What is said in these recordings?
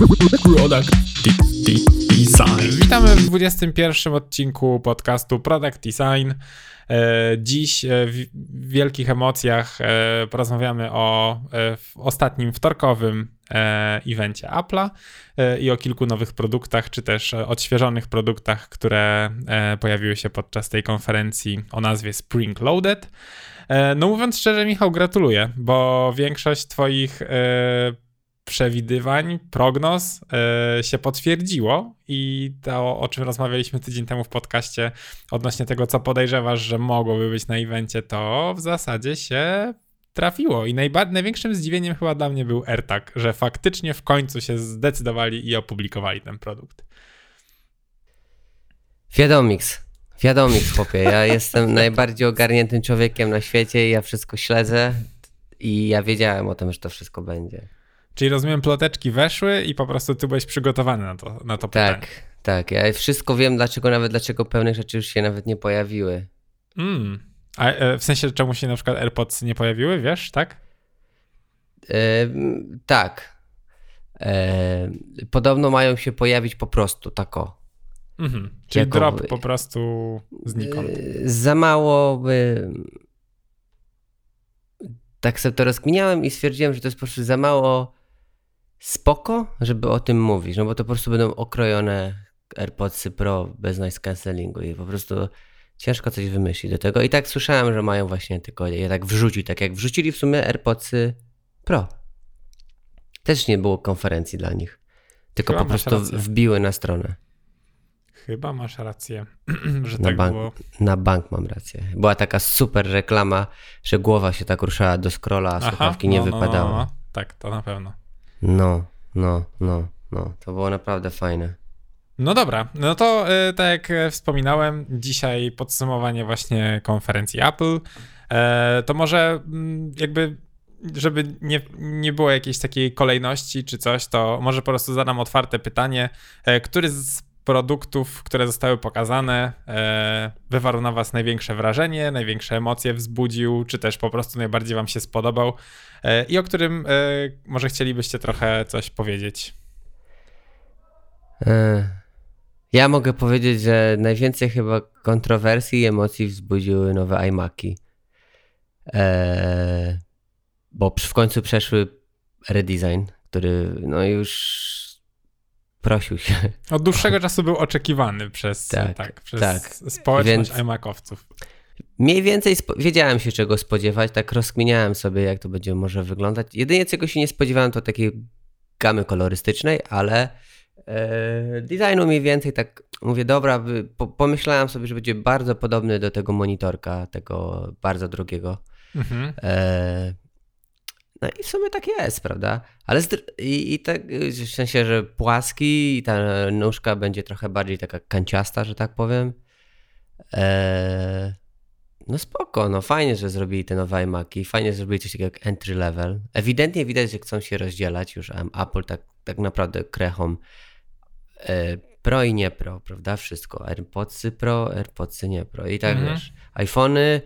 Product Design. Witamy w 21 odcinku podcastu Product Design. E, dziś e, w wielkich emocjach e, porozmawiamy o ostatnim wtorkowym evencie Apple'a i o kilku nowych produktach, czy też odświeżonych produktach, które pojawiły się podczas tej konferencji o nazwie Spring Loaded. No mówiąc szczerze, Michał, gratuluję, bo większość twoich przewidywań, prognoz yy, się potwierdziło i to, o czym rozmawialiśmy tydzień temu w podcaście odnośnie tego, co podejrzewasz, że mogłoby być na evencie, to w zasadzie się trafiło. I najba- największym zdziwieniem chyba dla mnie był AirTag, że faktycznie w końcu się zdecydowali i opublikowali ten produkt. Wiadomix. Wiadomix, chłopie. Ja jestem najbardziej ogarniętym człowiekiem na świecie i ja wszystko śledzę i ja wiedziałem o tym, że to wszystko będzie. Czyli rozumiem, ploteczki weszły i po prostu ty byłeś przygotowany na to, na to tak, pytanie. Tak, ja wszystko wiem, dlaczego nawet dlaczego pewne rzeczy już się nawet nie pojawiły. Mm. A e, w sensie czemu się na przykład AirPods nie pojawiły, wiesz, tak? E, tak. E, podobno mają się pojawić po prostu, tako. Mhm. Czyli jako, drop po prostu znikąd. E, za mało by... Tak sobie to rozkminiałem i stwierdziłem, że to jest po prostu za mało spoko, żeby o tym mówić, no bo to po prostu będą okrojone AirPodsy Pro bez noise cancellingu i po prostu ciężko coś wymyślić do tego. I tak słyszałem, że mają właśnie tylko je tak wrzucić, tak jak wrzucili w sumie AirPodsy Pro. Też nie było konferencji dla nich, tylko Chyba po prostu rację. wbiły na stronę. Chyba masz rację, że na tak bank, było. Na bank mam rację. Była taka super reklama, że głowa się tak ruszała do scrolla, a słuchawki no, nie no, wypadały. No, no, tak, to na pewno. No, no, no, no. To było naprawdę fajne. No dobra, no to y, tak jak e, wspominałem, dzisiaj podsumowanie właśnie konferencji Apple. E, to może mm, jakby, żeby nie, nie było jakiejś takiej kolejności czy coś, to może po prostu zadam otwarte pytanie. E, który z produktów, które zostały pokazane, wywarł na Was największe wrażenie, największe emocje wzbudził, czy też po prostu najbardziej Wam się spodobał? E, i o którym e, może chcielibyście trochę coś powiedzieć. E, ja mogę powiedzieć, że najwięcej chyba kontrowersji i emocji wzbudziły nowe iMaki. Bo w końcu przeszły redesign, który no już prosił się. Od dłuższego czasu był oczekiwany przez, tak, tak, przez tak. społeczność Więc... iMacowców. Mniej więcej wiedziałem się czego spodziewać, tak rozkminiałem sobie jak to będzie może wyglądać. Jedynie czego się nie spodziewałem to takiej gamy kolorystycznej, ale e, designu mniej więcej tak mówię, dobra, po, pomyślałem sobie, że będzie bardzo podobny do tego monitorka, tego bardzo drogiego. Mhm. E, no i w sumie tak jest, prawda? Ale i, i tak w sensie, że płaski i ta nóżka będzie trochę bardziej taka kanciasta, że tak powiem. E, no spoko, no fajnie, że zrobili te nowe iMaki, fajnie, że zrobili coś takiego jak entry level. Ewidentnie widać, że chcą się rozdzielać już Apple tak, tak naprawdę krechą e, Pro i nie Pro, prawda? Wszystko. AirPodsy Pro, AirPodsy nie Pro i tak mhm. wiesz. iPhony,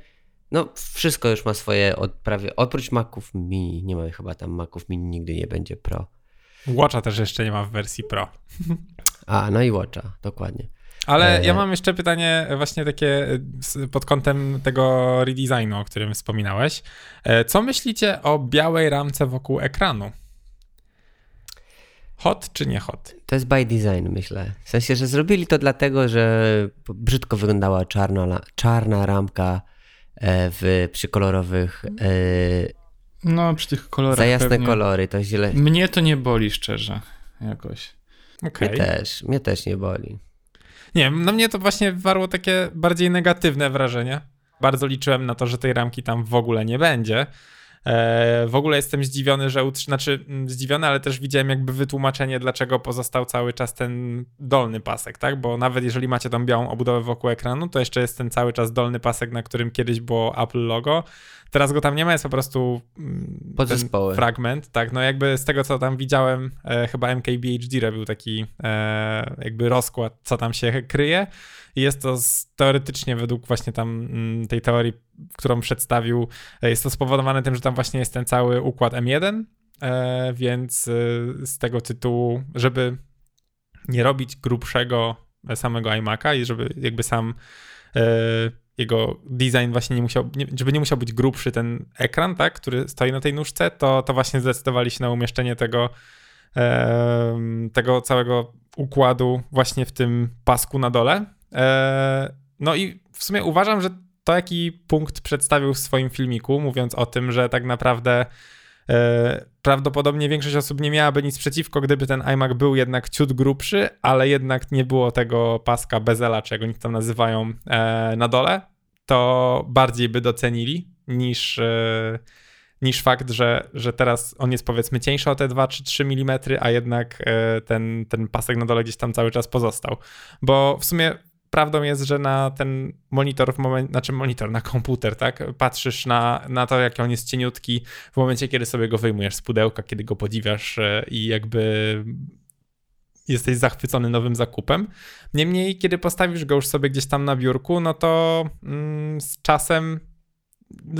no wszystko już ma swoje, od, prawie, oprócz Maców mini, nie ma chyba tam Maców mini, nigdy nie będzie Pro. Watcha też jeszcze nie ma w wersji Pro. A, no i Watcha, dokładnie. Ale ja e, mam jeszcze pytanie właśnie takie e, pod kątem tego redesignu, o którym wspominałeś. E, co myślicie o białej ramce wokół ekranu? Hot czy nie hot? To jest by design, myślę. W sensie, że zrobili to dlatego, że brzydko wyglądała czarna, czarna ramka w, przy kolorowych. No, przy tych kolorach. Za jasne pewnie. kolory, to źle. Mnie to nie boli szczerze, jakoś. Okay. Mnie też, mnie też nie boli. Nie, na mnie to właśnie warło takie bardziej negatywne wrażenie. Bardzo liczyłem na to, że tej ramki tam w ogóle nie będzie. E, w ogóle jestem zdziwiony, że utrzy... znaczy mm, zdziwiony, ale też widziałem jakby wytłumaczenie, dlaczego pozostał cały czas ten dolny pasek, tak? Bo nawet jeżeli macie tą białą obudowę wokół ekranu, to jeszcze jest ten cały czas dolny pasek, na którym kiedyś było Apple logo. Teraz go tam nie ma, jest po prostu mm, Podzespoły. fragment, tak? No jakby z tego, co tam widziałem, e, chyba MKBHD robił taki e, jakby rozkład, co tam się kryje. Jest to z, teoretycznie według właśnie tam mm, tej teorii, którą przedstawił, e, jest to spowodowane tym, że tam właśnie jest ten cały układ M1, e, więc e, z tego tytułu, żeby nie robić grubszego samego iMac'a i żeby jakby sam jego design właśnie nie musiał, żeby nie musiał być grubszy ten ekran, tak, który stoi na tej nóżce, to, to właśnie zdecydowali się na umieszczenie tego, tego całego układu właśnie w tym pasku na dole. No i w sumie uważam, że to jaki punkt przedstawił w swoim filmiku, mówiąc o tym, że tak naprawdę e, prawdopodobnie większość osób nie miałaby nic przeciwko, gdyby ten iMac był jednak ciut grubszy, ale jednak nie było tego paska bezela, czy jak oni tam nazywają, e, na dole, to bardziej by docenili niż, e, niż fakt, że, że teraz on jest powiedzmy cieńszy o te 2 czy 3 mm, a jednak e, ten, ten pasek na dole gdzieś tam cały czas pozostał. Bo w sumie prawdą jest, że na ten monitor w momencie, znaczy monitor, na komputer, tak, patrzysz na, na to, jak on jest cieniutki w momencie, kiedy sobie go wyjmujesz z pudełka, kiedy go podziwiasz e, i jakby jesteś zachwycony nowym zakupem. Niemniej, kiedy postawisz go już sobie gdzieś tam na biurku, no to mm, z czasem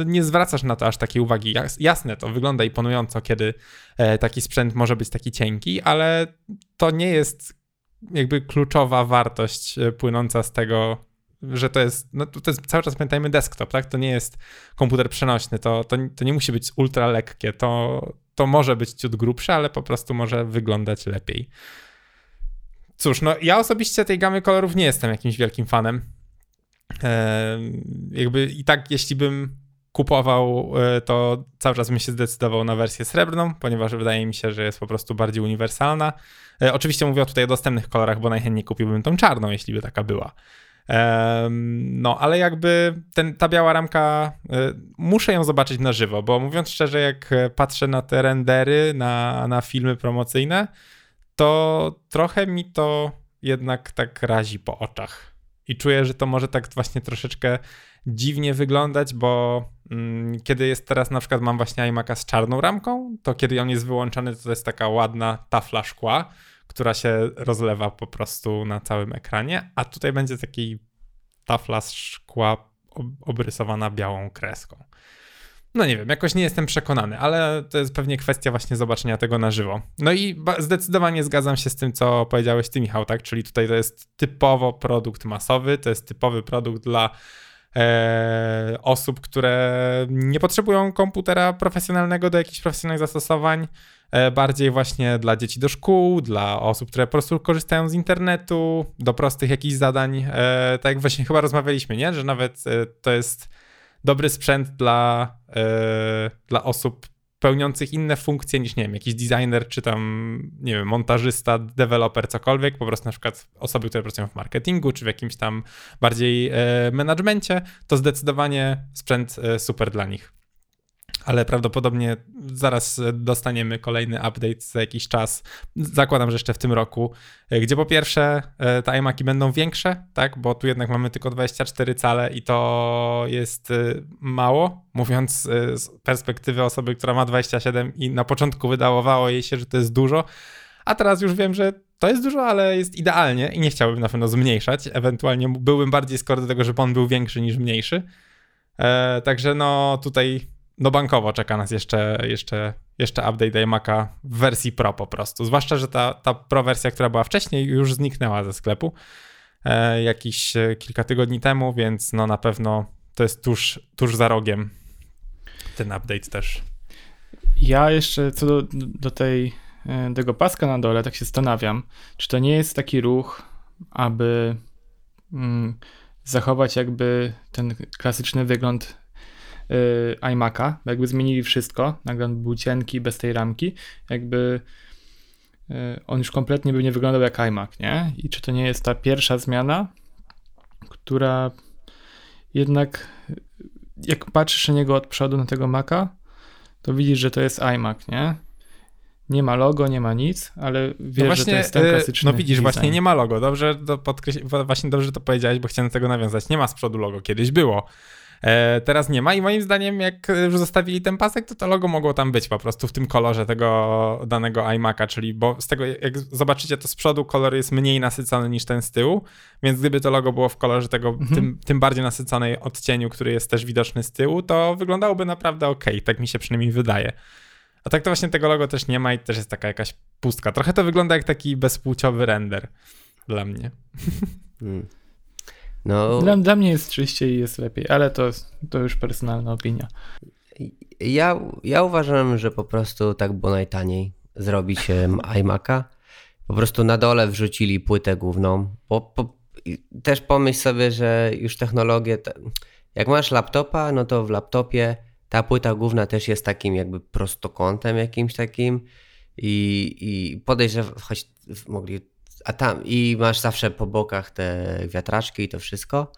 nie zwracasz na to aż takiej uwagi. Jasne, to wygląda imponująco, kiedy e, taki sprzęt może być taki cienki, ale to nie jest jakby kluczowa wartość e, płynąca z tego, że to jest, no to jest cały czas pamiętajmy desktop, tak? To nie jest komputer przenośny, to, to, to nie musi być ultra lekkie, to, to może być ciut grubsze, ale po prostu może wyglądać lepiej. Cóż, no ja osobiście tej gamy kolorów nie jestem jakimś wielkim fanem. Eee, jakby i tak, jeśli bym kupował, e, to cały czas bym się zdecydował na wersję srebrną, ponieważ wydaje mi się, że jest po prostu bardziej uniwersalna. E, oczywiście mówię tutaj o dostępnych kolorach, bo najchętniej kupiłbym tą czarną, jeśli by taka była. No, ale jakby ten, ta biała ramka, e, muszę ją zobaczyć na żywo, bo mówiąc szczerze, jak patrzę na te rendery, na, na filmy promocyjne, to trochę mi to jednak tak razi po oczach. I czuję, że to może tak właśnie troszeczkę dziwnie wyglądać, bo mm, kiedy jest teraz na przykład mam właśnie iMac'a z czarną ramką, to kiedy on jest wyłączony, to jest taka ładna tafla szkła, która się rozlewa po prostu na całym ekranie, a tutaj będzie taki tafla szkła obrysowana białą kreską. No nie wiem, jakoś nie jestem przekonany, ale to jest pewnie kwestia właśnie zobaczenia tego na żywo. No i zdecydowanie zgadzam się z tym, co powiedziałeś ty, Michał, tak? Czyli tutaj to jest typowo produkt masowy, to jest typowy produkt dla e, osób, które nie potrzebują komputera profesjonalnego do jakichś profesjonalnych zastosowań, e, bardziej właśnie dla dzieci do szkół, dla osób, które po prostu korzystają z internetu, do prostych jakichś zadań. E, tak jak właśnie chyba rozmawialiśmy, nie? Że nawet e, to jest dobry sprzęt dla, e, dla osób pełniących inne funkcje niż, nie wiem, jakiś designer, czy tam, nie wiem, montażysta, deweloper, cokolwiek, po prostu na przykład osoby, które pracują w marketingu, czy w jakimś tam bardziej e, menadżmencie, to zdecydowanie sprzęt e, super dla nich ale prawdopodobnie zaraz dostaniemy kolejny update za jakiś czas. Zakładam, że jeszcze w tym roku, e, gdzie po pierwsze e, te iMaki będą większe, tak, bo tu jednak mamy tylko 24 cale i to jest e, mało, mówiąc z perspektywy osoby, która ma 27 i na początku wydawało jej się, że to jest dużo, a teraz już wiem, że to jest dużo, ale jest idealnie i nie chciałbym na pewno zmniejszać. Ewentualnie byłbym bardziej skoro do tego, żeby on był większy niż mniejszy. E, także no tutaj no bankowo czeka nas jeszcze, jeszcze, jeszcze update iMac'a w wersji Pro po prostu. Zwłaszcza, że ta, ta Pro wersja, która była wcześniej, już zniknęła ze sklepu e, jakiś e, kilka tygodni temu, więc no na pewno to jest tuż, tuż za rogiem ten update też. Ja jeszcze co do, do tej, e, tego paska na dole, tak się zastanawiam, czy to nie jest taki ruch, aby mm, zachować jakby ten klasyczny wygląd yy, iMac'a, jakby zmienili wszystko, nagle on był cienki, bez tej ramki, jakby yy, on już kompletnie by nie wyglądał jak iMac, nie? I czy to nie jest ta pierwsza zmiana, która jednak jak patrzysz na niego od przodu, na tego Maca, to widzisz, że to jest iMac, nie? Nie ma logo, nie ma nic, ale wiesz, no właśnie, że to jest ten y, klasyczny No widzisz, design. właśnie nie ma logo. Dobrze to podkreś- właśnie dobrze to powiedziałeś, bo chciałem do tego nawiązać. Nie ma z przodu logo, kiedyś było. E, teraz nie ma i moim zdaniem jak już zostawili ten pasek, to to logo mogło tam być po prostu w tym kolorze tego danego iMac'a, czyli bo z tego jak zobaczycie to z przodu kolor jest mniej nasycony niż ten z tyłu, więc gdyby to logo było w kolorze tego mhm. tym, tym bardziej nasyconej odcieniu, który jest też widoczny z tyłu, to wyglądałoby naprawdę ok, tak mi się przynajmniej wydaje. A tak to właśnie tego logo też nie ma i też jest taka jakaś pustka. Trochę to wygląda jak taki bezpłciowy render dla mnie. Hmm. No... Dla, dla mnie jest czyściej i jest lepiej, ale to, to już personalna opinia. Ja, ja uważam, że po prostu tak było najtaniej zrobić iMac'a. Po prostu na dole wrzucili płytę główną. Bo, po, też pomyśl sobie, że już technologię. Jak masz laptopa, no to w laptopie ta płyta główna też jest takim jakby prostokątem jakimś takim. I, i podejrzewam, choć mogli. A tam, i masz zawsze po bokach te wiatraczki i to wszystko.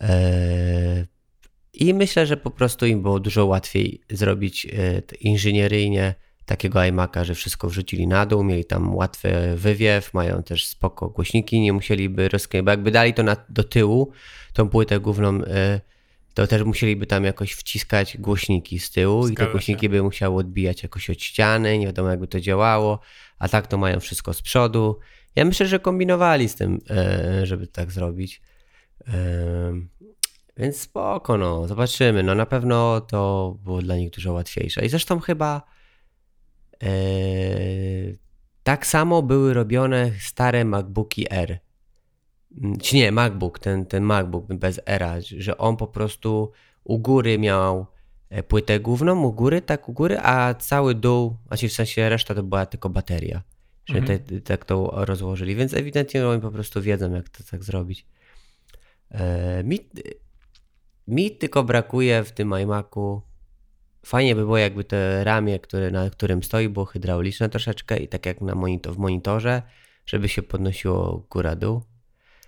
Eee, I myślę, że po prostu im było dużo łatwiej zrobić e, inżynieryjnie takiego iMac'a, że wszystko wrzucili na dół, mieli tam łatwy wywiew, mają też spoko głośniki, nie musieliby rozkręcić, bo jakby dali to na, do tyłu, tą płytę główną, y, to też musieliby tam jakoś wciskać głośniki z tyłu Zgadza i te głośniki się. by musiały odbijać jakoś od ściany, nie wiadomo jakby to działało, a tak to mają wszystko z przodu. Ja myślę, że kombinowali z tym, y, żeby tak zrobić. Y, więc spoko, no, zobaczymy. No na pewno to było dla nich dużo łatwiejsze. I zresztą chyba Eee, tak samo były robione stare MacBooki R. Mm, czy nie, MacBook, ten, ten MacBook bez Era, że on po prostu u góry miał e, płytę główną, u góry, tak u góry, a cały dół, znaczy w sensie reszta to była tylko bateria. Że mhm. te, tak to rozłożyli, więc ewidentnie oni po prostu wiedzą, jak to tak zrobić. E, mi, mi tylko brakuje w tym iMacu Fajnie by było, jakby te ramię, które, na którym stoi, było hydrauliczne troszeczkę i tak jak na monitor, w monitorze, żeby się podnosiło góra-dół.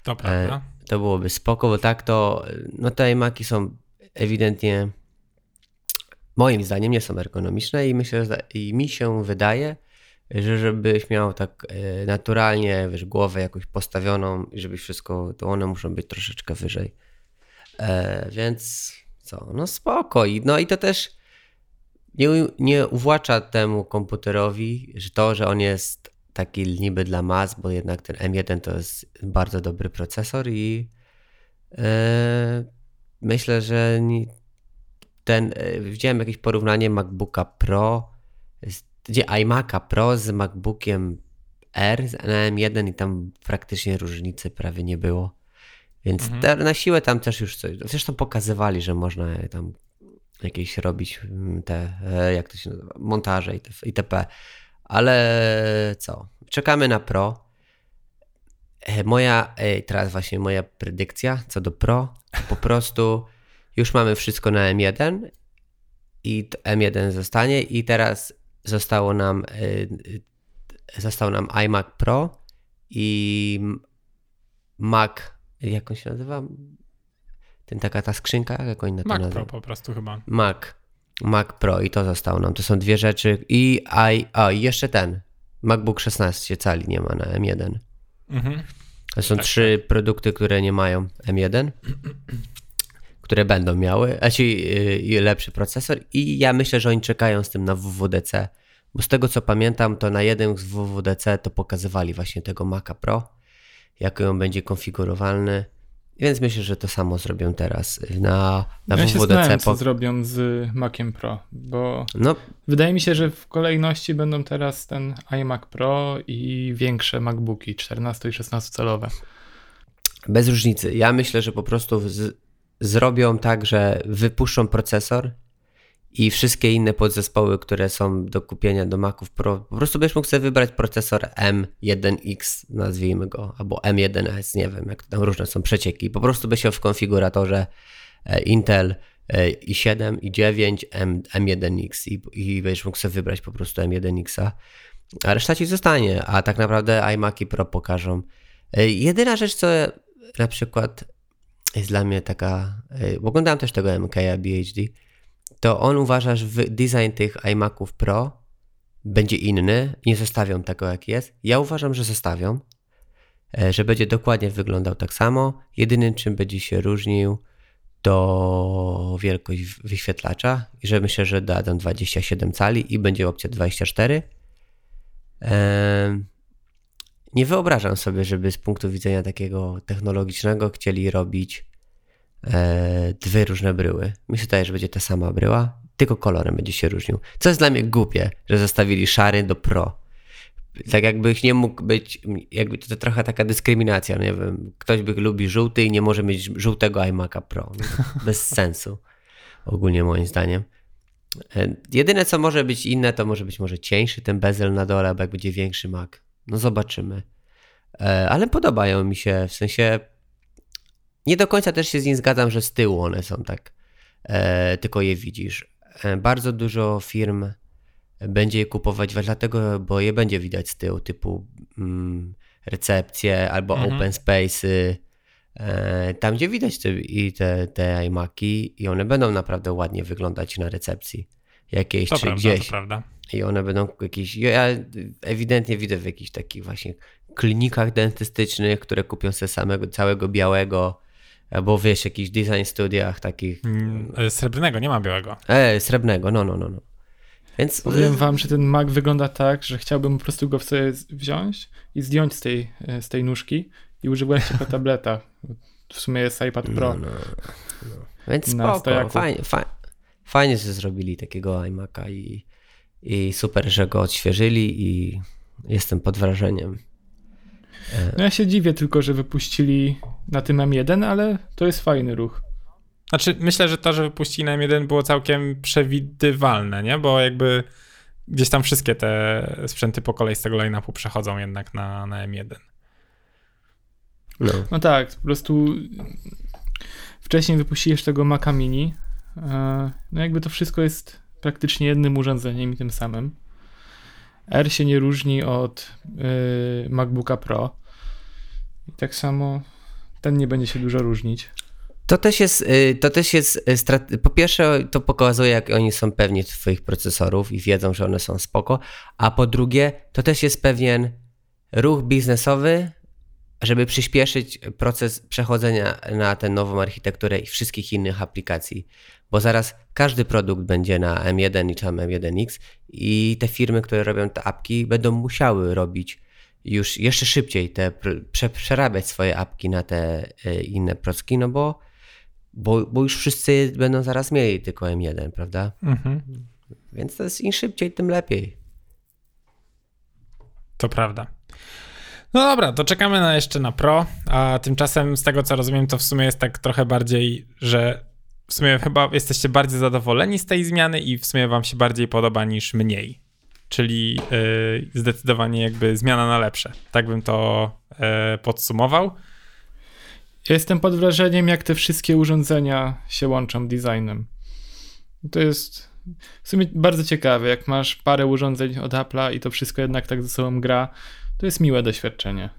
To prawda. E, to byłoby spoko, bo tak to, no te iMaki są ewidentnie, moim zdaniem, nie są ergonomiczne i myślę, że i mi się wydaje, że żebyś miał tak e, naturalnie, wiesz, głowę jakoś postawioną i żebyś wszystko, to one muszą być troszeczkę wyżej. E, więc co, no spoko. I, no i to też nie, nie uwłacza temu komputerowi, że to, że on jest taki niby dla mas, bo jednak ten M1 to jest bardzo dobry procesor i yy, myślę, że ten, yy, widziałem jakieś porównanie MacBooka Pro, gdzie iMac'a Pro z MacBookiem R na M1 i tam praktycznie różnicy prawie nie było. Więc mhm. na siłę tam też już coś, zresztą pokazywali, że można tam jakieś robić mm, te, e, jak to się nazywa, montaże itp. Ale co? Czekamy na Pro. E, moja, e, teraz właśnie moja predykcja co do Pro, po prostu już mamy wszystko na M1 i M1 zostanie i teraz zostało nam został nam iMac Pro i Mac, jak on się nazywa? ten taka ta skrzynka, jak oni na to Mac Pro po prostu chyba. Mac. Mac Pro i to zostało nam. To są dwie rzeczy. I, I, o, i jeszcze ten. MacBook 16 cali nie ma na M1. Mhm. To są tak, trzy produkty, które nie mają M1, które będą miały, znaczy lepszy procesor i ja myślę, że oni czekają z tym na WWDC, bo z tego co pamiętam, to na jednym z WWDC to pokazywali właśnie tego Maca Pro, jak on będzie konfigurowalny więc myślę, że to samo zrobią teraz na, na ja WWDC. Się co zrobią z Maciem Pro, bo no. wydaje mi się, że w kolejności będą teraz ten iMac Pro i większe MacBooki 14 i 16 calowe. Bez różnicy. Ja myślę, że po prostu z, zrobią tak, że wypuszczą procesor i wszystkie inne podzespoły, które są do kupienia do Maców Pro, po prostu byś mógł sobie wybrać procesor M1X, nazwijmy go, albo M1S, nie wiem, jak tam różne są przecieki. Po prostu byś się w konfiguratorze e, Intel i7, i9, M, M1X i, i będziesz mógł sobie wybrać po prostu M1Xa, a reszta ci zostanie, a tak naprawdę iMaki Pro pokażą. E, jedyna rzecz, co na przykład jest dla mnie taka, e, bo oglądałem też tego MK'a BHD, to on uważa, że design tych iMaców Pro będzie inny, nie zostawią tego jak jest. Ja uważam, że zostawią, e, że będzie dokładnie wyglądał tak samo. Jedynym czym będzie się różnił to wielkość wyświetlacza i że myślę, że dadzą 27 cali i będzie opcja 24. Nie wyobrażam sobie, żeby z punktu widzenia takiego technologicznego chcieli robić e, dwie różne bryły. Mi się wydaje, że będzie ta sama bryła. Tylko kolorem będzie się różnił. Co jest dla mnie głupie, że zostawili szary do Pro. Tak jakbyś nie mógł być, jakby to trochę taka dyskryminacja, nie wiem, ktoś by lubi żółty i nie może mieć żółtego iMac'a Pro. Bez sensu, ogólnie moim zdaniem. E, jedyne co może być inne, to może być może cieńszy ten bezel na dole, bo jak będzie większy Mac. No zobaczymy. E, ale podobają mi się, w sensie nie do końca też się z nim zgadzam, że z tyłu one są tak, e, tylko je widzisz. Bardzo dużo firm będzie je kupować dlatego, bo je będzie widać z tyłu, typu mm, recepcje albo mhm. open space'y, e, tam gdzie widać te, i te, te iMaki i one będą naprawdę ładnie wyglądać na recepcji jakiejś to czy prawda, gdzieś. I one będą jakieś, ja ewidentnie widzę w jakichś takich właśnie klinikach dentystycznych, które kupią sobie samego całego białego, albo wiesz, jakichś design studiach takich. Mm, e, srebrnego, nie ma białego. E, srebrnego, no, no, no. no. Więc... Powiem wam, że ten Mac wygląda tak, że chciałbym po prostu go sobie wziąć i zdjąć z tej, z tej nóżki i używać jako tableta. W sumie jest iPad Pro. No, no, no. Więc spoko, fajnie, fajnie, fajnie, że zrobili takiego iMac'a i, i super, że go odświeżyli i jestem pod wrażeniem. No ja się dziwię tylko, że wypuścili na tym M1, ale to jest fajny ruch. Znaczy, myślę, że to, że wypuścili na M1 było całkiem przewidywalne, nie? Bo jakby gdzieś tam wszystkie te sprzęty po kolei z tego line-upu przechodzą jednak na, na M1. No. no tak, po prostu wcześniej wypuściłeś tego Maca Mini. E, no jakby to wszystko jest praktycznie jednym urządzeniem i tym samym. R się nie różni od yy, MacBooka Pro. I tak samo ten nie będzie się dużo różnić. To też jest, y, to też jest y, po pierwsze to pokazuje jak oni są pewni swoich procesorów i wiedzą, że one są spoko, a po drugie to też jest pewien ruch biznesowy, żeby przyspieszyć proces przechodzenia na tę nową architekturę i wszystkich innych aplikacji, bo zaraz każdy produkt będzie na M1 i tam M1X i te firmy, które robią te apki będą musiały robić już jeszcze szybciej te, przerabiać swoje apki na te y, inne procki, no bo bo, bo już wszyscy będą zaraz mieli tylko M1, prawda? Mhm. Więc to jest im szybciej, tym lepiej. To prawda. No dobra, to czekamy na jeszcze na Pro, a tymczasem z tego co rozumiem, to w sumie jest tak trochę bardziej, że w sumie chyba jesteście bardziej zadowoleni z tej zmiany i w sumie wam się bardziej podoba niż mniej. Czyli yy, zdecydowanie jakby zmiana na lepsze. Tak bym to yy, podsumował. Jestem pod wrażeniem, jak te wszystkie urządzenia się łączą designem. To jest w sumie bardzo ciekawe, jak masz parę urządzeń od Apple'a i to wszystko jednak tak ze sobą gra, to jest miłe doświadczenie.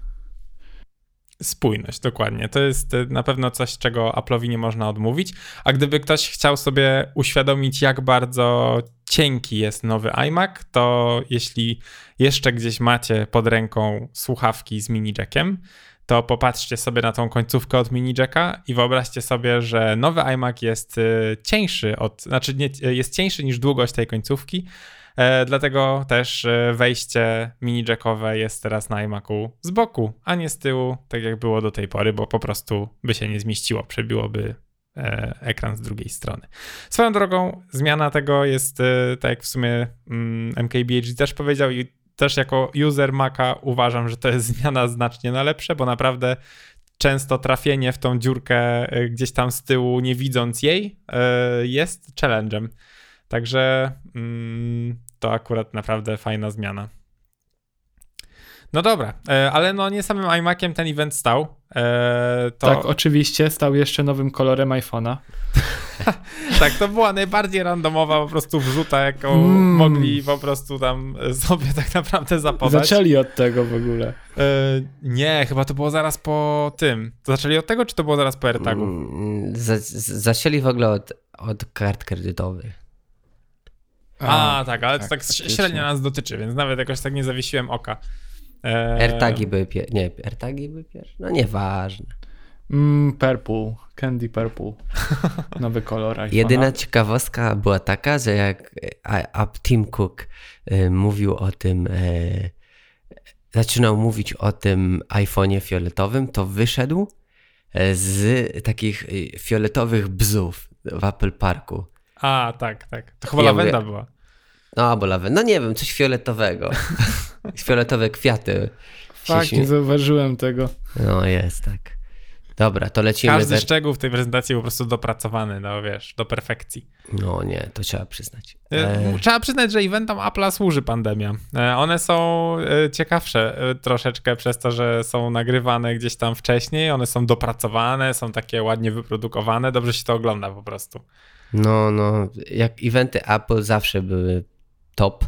Spójność, dokładnie. To jest e, na pewno coś, czego Apple'owi nie można odmówić. A gdyby ktoś chciał sobie uświadomić, jak bardzo cienki jest nowy iMac, to jeśli jeszcze gdzieś macie pod ręką słuchawki z mini jackiem, to popatrzcie sobie na tą końcówkę od mini jacka i wyobraźcie sobie, że nowy iMac jest y, cieńszy od, znaczy nie, jest cieńszy niż długość tej końcówki, dlatego też e, wejście mini jackowe jest teraz na iMacu z boku, a nie z tyłu, tak jak było do tej pory, bo po prostu by się nie zmieściło, przebiłoby e, ekran z drugiej strony. Swoją drogą, zmiana tego jest, e, tak jak w sumie mm, MKBHD też powiedział i też jako user Maca uważam, że to jest zmiana znacznie na lepsze, bo naprawdę często trafienie w tą dziurkę e, gdzieś tam z tyłu, nie widząc jej, e, jest challenge'em. Także mm, to akurat naprawdę fajna zmiana. No dobra, e, ale no nie samym iMaciem ten event stał. To... Tak, oczywiście, stał jeszcze nowym kolorem iPhone'a. tak, to była najbardziej randomowa po prostu wrzuta, jaką mm. mogli po prostu tam sobie tak naprawdę zapodać. Zaczęli od tego w ogóle. E, nie, chyba to było zaraz po tym. Zaczęli od tego, czy to było zaraz po AirTagu? Mm, zaczęli w ogóle od, od kart kredytowych. A, A, tak, ale tak, to tak średnio nas dotyczy, więc nawet jakoś tak nie zawiesiłem oka. E... AirTagi były pierwsze. Nie, AirTagi były pierwsze. No nieważne. Mm, purple, Candy Purple. Nowy kolor. Jedyna ciekawostka była taka, że jak e, Tim Cook y, mówił o tym, y, zaczynał mówić o tym iPhone'ie fioletowym, to wyszedł z takich fioletowych bzów w Apple Parku. A, tak, tak. To chyba ja lawenda mówię, była. No, bo lawenda, no nie wiem, coś fioletowego. Fioletowe kwiaty. Fakt, nie zauważyłem tego. No jest, tak. Dobra, to lecimy. Każdy szczegół w tej prezentacji po prostu dopracowany, no wiesz, do perfekcji. No nie, to trzeba przyznać. E... Trzeba przyznać, że eventom Apple'a służy pandemia. E, one są e, ciekawsze troszeczkę przez to, że są nagrywane gdzieś tam wcześniej, one są dopracowane, są takie ładnie wyprodukowane, dobrze się to ogląda po prostu. No, no, jak eventy Apple zawsze były top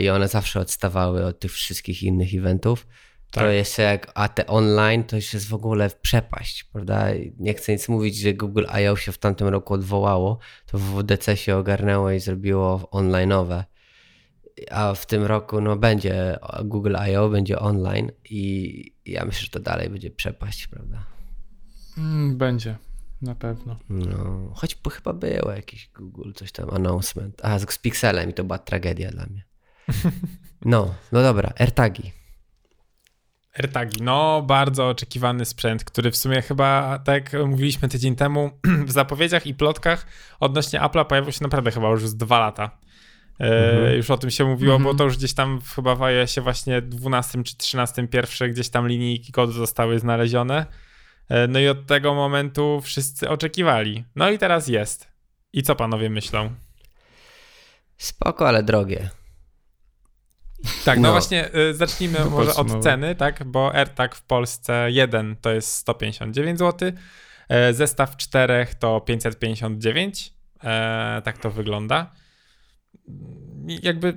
i one zawsze odstawały od tych wszystkich innych eventów. Tak. To jest jak, a te online to już jest w ogóle w przepaść, prawda? Nie chcę nic mówić, że Google I.O. się w tamtym roku odwołało, to w WDC się ogarnęło i zrobiło online'owe. A w tym roku no będzie Google I.O., będzie online i ja myślę, że to dalej będzie przepaść, prawda? Mm, będzie, na pewno. No, choć chyba było jakiś Google, coś tam, announcement. A, z Pixelem i to była tragedia dla mnie. No, no dobra, AirTagi. AirTagi, no bardzo oczekiwany sprzęt, który w sumie chyba, tak jak mówiliśmy tydzień temu, w zapowiedziach i plotkach odnośnie Apple'a pojawił się naprawdę chyba już z dwa lata. E, mhm. Już o tym się mówiło, mhm. bo to już gdzieś tam chyba w iOSie właśnie 12 czy 13 pierwsze gdzieś tam linijki kodu zostały znalezione. E, no i od tego momentu wszyscy oczekiwali. No i teraz jest. I co panowie myślą? Spoko, ale drogie. Tak, no, no właśnie y, zacznijmy może od ceny, tak, bo AirTag w Polsce 1 to jest 159 zł, e, zestaw 4 to 559, e, tak to wygląda. Jakby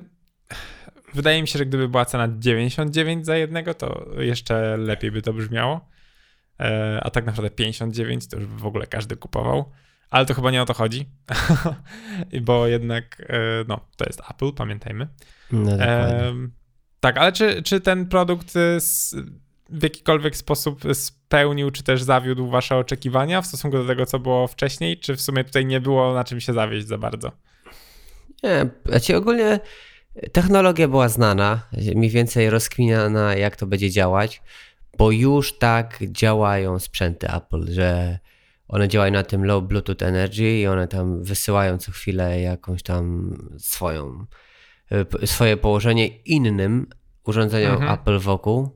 wydaje mi się, że gdyby była cena 99 za jednego, to jeszcze lepiej by to brzmiało. E, a tak naprawdę 59 to już w ogóle każdy kupował. Ale to chyba nie o to chodzi, bo jednak no, to jest Apple, pamiętajmy. No, e, tak, ale czy, czy ten produkt w jakikolwiek sposób spełnił, czy też zawiódł wasze oczekiwania w stosunku do tego, co było wcześniej, czy w sumie tutaj nie było na czym się zawieść za bardzo? Nie, znaczy ogólnie technologia była znana, mniej więcej rozkminiana, jak to będzie działać, bo już tak działają sprzęty Apple, że one działają na tym low Bluetooth Energy i one tam wysyłają co chwilę jakąś tam swoją E, swoje położenie innym urządzeniom mhm. Apple wokół.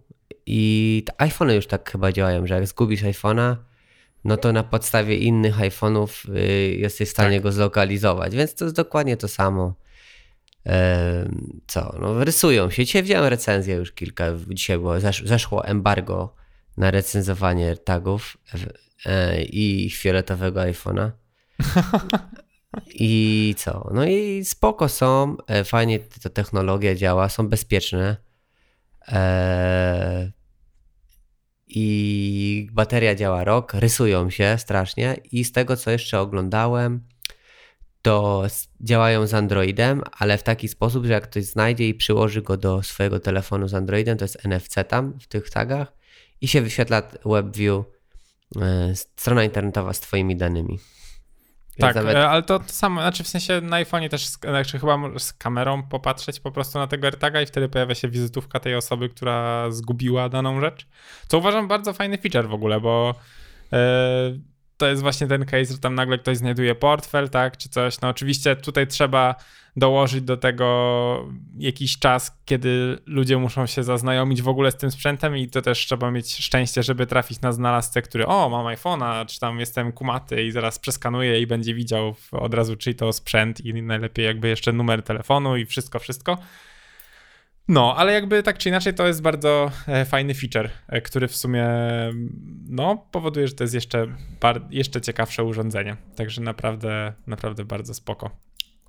I te iPhony już tak chyba działają, że jak zgubisz iPhone'a, no to na podstawie innych iPhone'ów y, jesteś w stanie tak. go zlokalizować, więc to jest dokładnie to samo. Co? No, rysują się. Dzisiaj widziałem recenzję już kilka. Dzisiaj było, zeszło embargo na recenzowanie tagów e, i fioletowego iPhone'a. I co? No i spoko są, e, fajnie ta technologia działa, są bezpieczne. Eee, I bateria działa rok, rysują się strasznie. I z tego, co jeszcze oglądałem, to działają z Androidem, ale w taki sposób, że jak ktoś znajdzie i przyłoży go do swojego telefonu z Androidem, to jest NFC tam w tych tagach i się wyświetla WebView, e, strona internetowa z Twoimi danymi. Tak, nawet... E, ale to, to samo, znaczy w sensie na iPhone'ie też, znaczy chyba z kamerą popatrzeć po prostu na tego AirTaga i wtedy pojawia się wizytówka tej osoby, która zgubiła daną rzecz, co uważam bardzo fajny feature w ogóle, bo yy, to jest właśnie ten case, że tam nagle ktoś znajduje portfel, tak, czy coś. No oczywiście tutaj trzeba dołożyć do tego jakiś czas, kiedy ludzie muszą się zaznajomić w ogóle z tym sprzętem i to też trzeba mieć szczęście, żeby trafić na znalazcę, który o, mam iPhone'a, czy tam jestem kumaty i zaraz przeskanuję i będzie widział od razu, czy to sprzęt i najlepiej jakby jeszcze numer telefonu i wszystko, wszystko. No, ale jakby tak czy inaczej to jest bardzo e, fajny feature, e, który w sumie no, powoduje, że to jest jeszcze, jeszcze ciekawsze urządzenie. Także naprawdę, naprawdę bardzo spoko.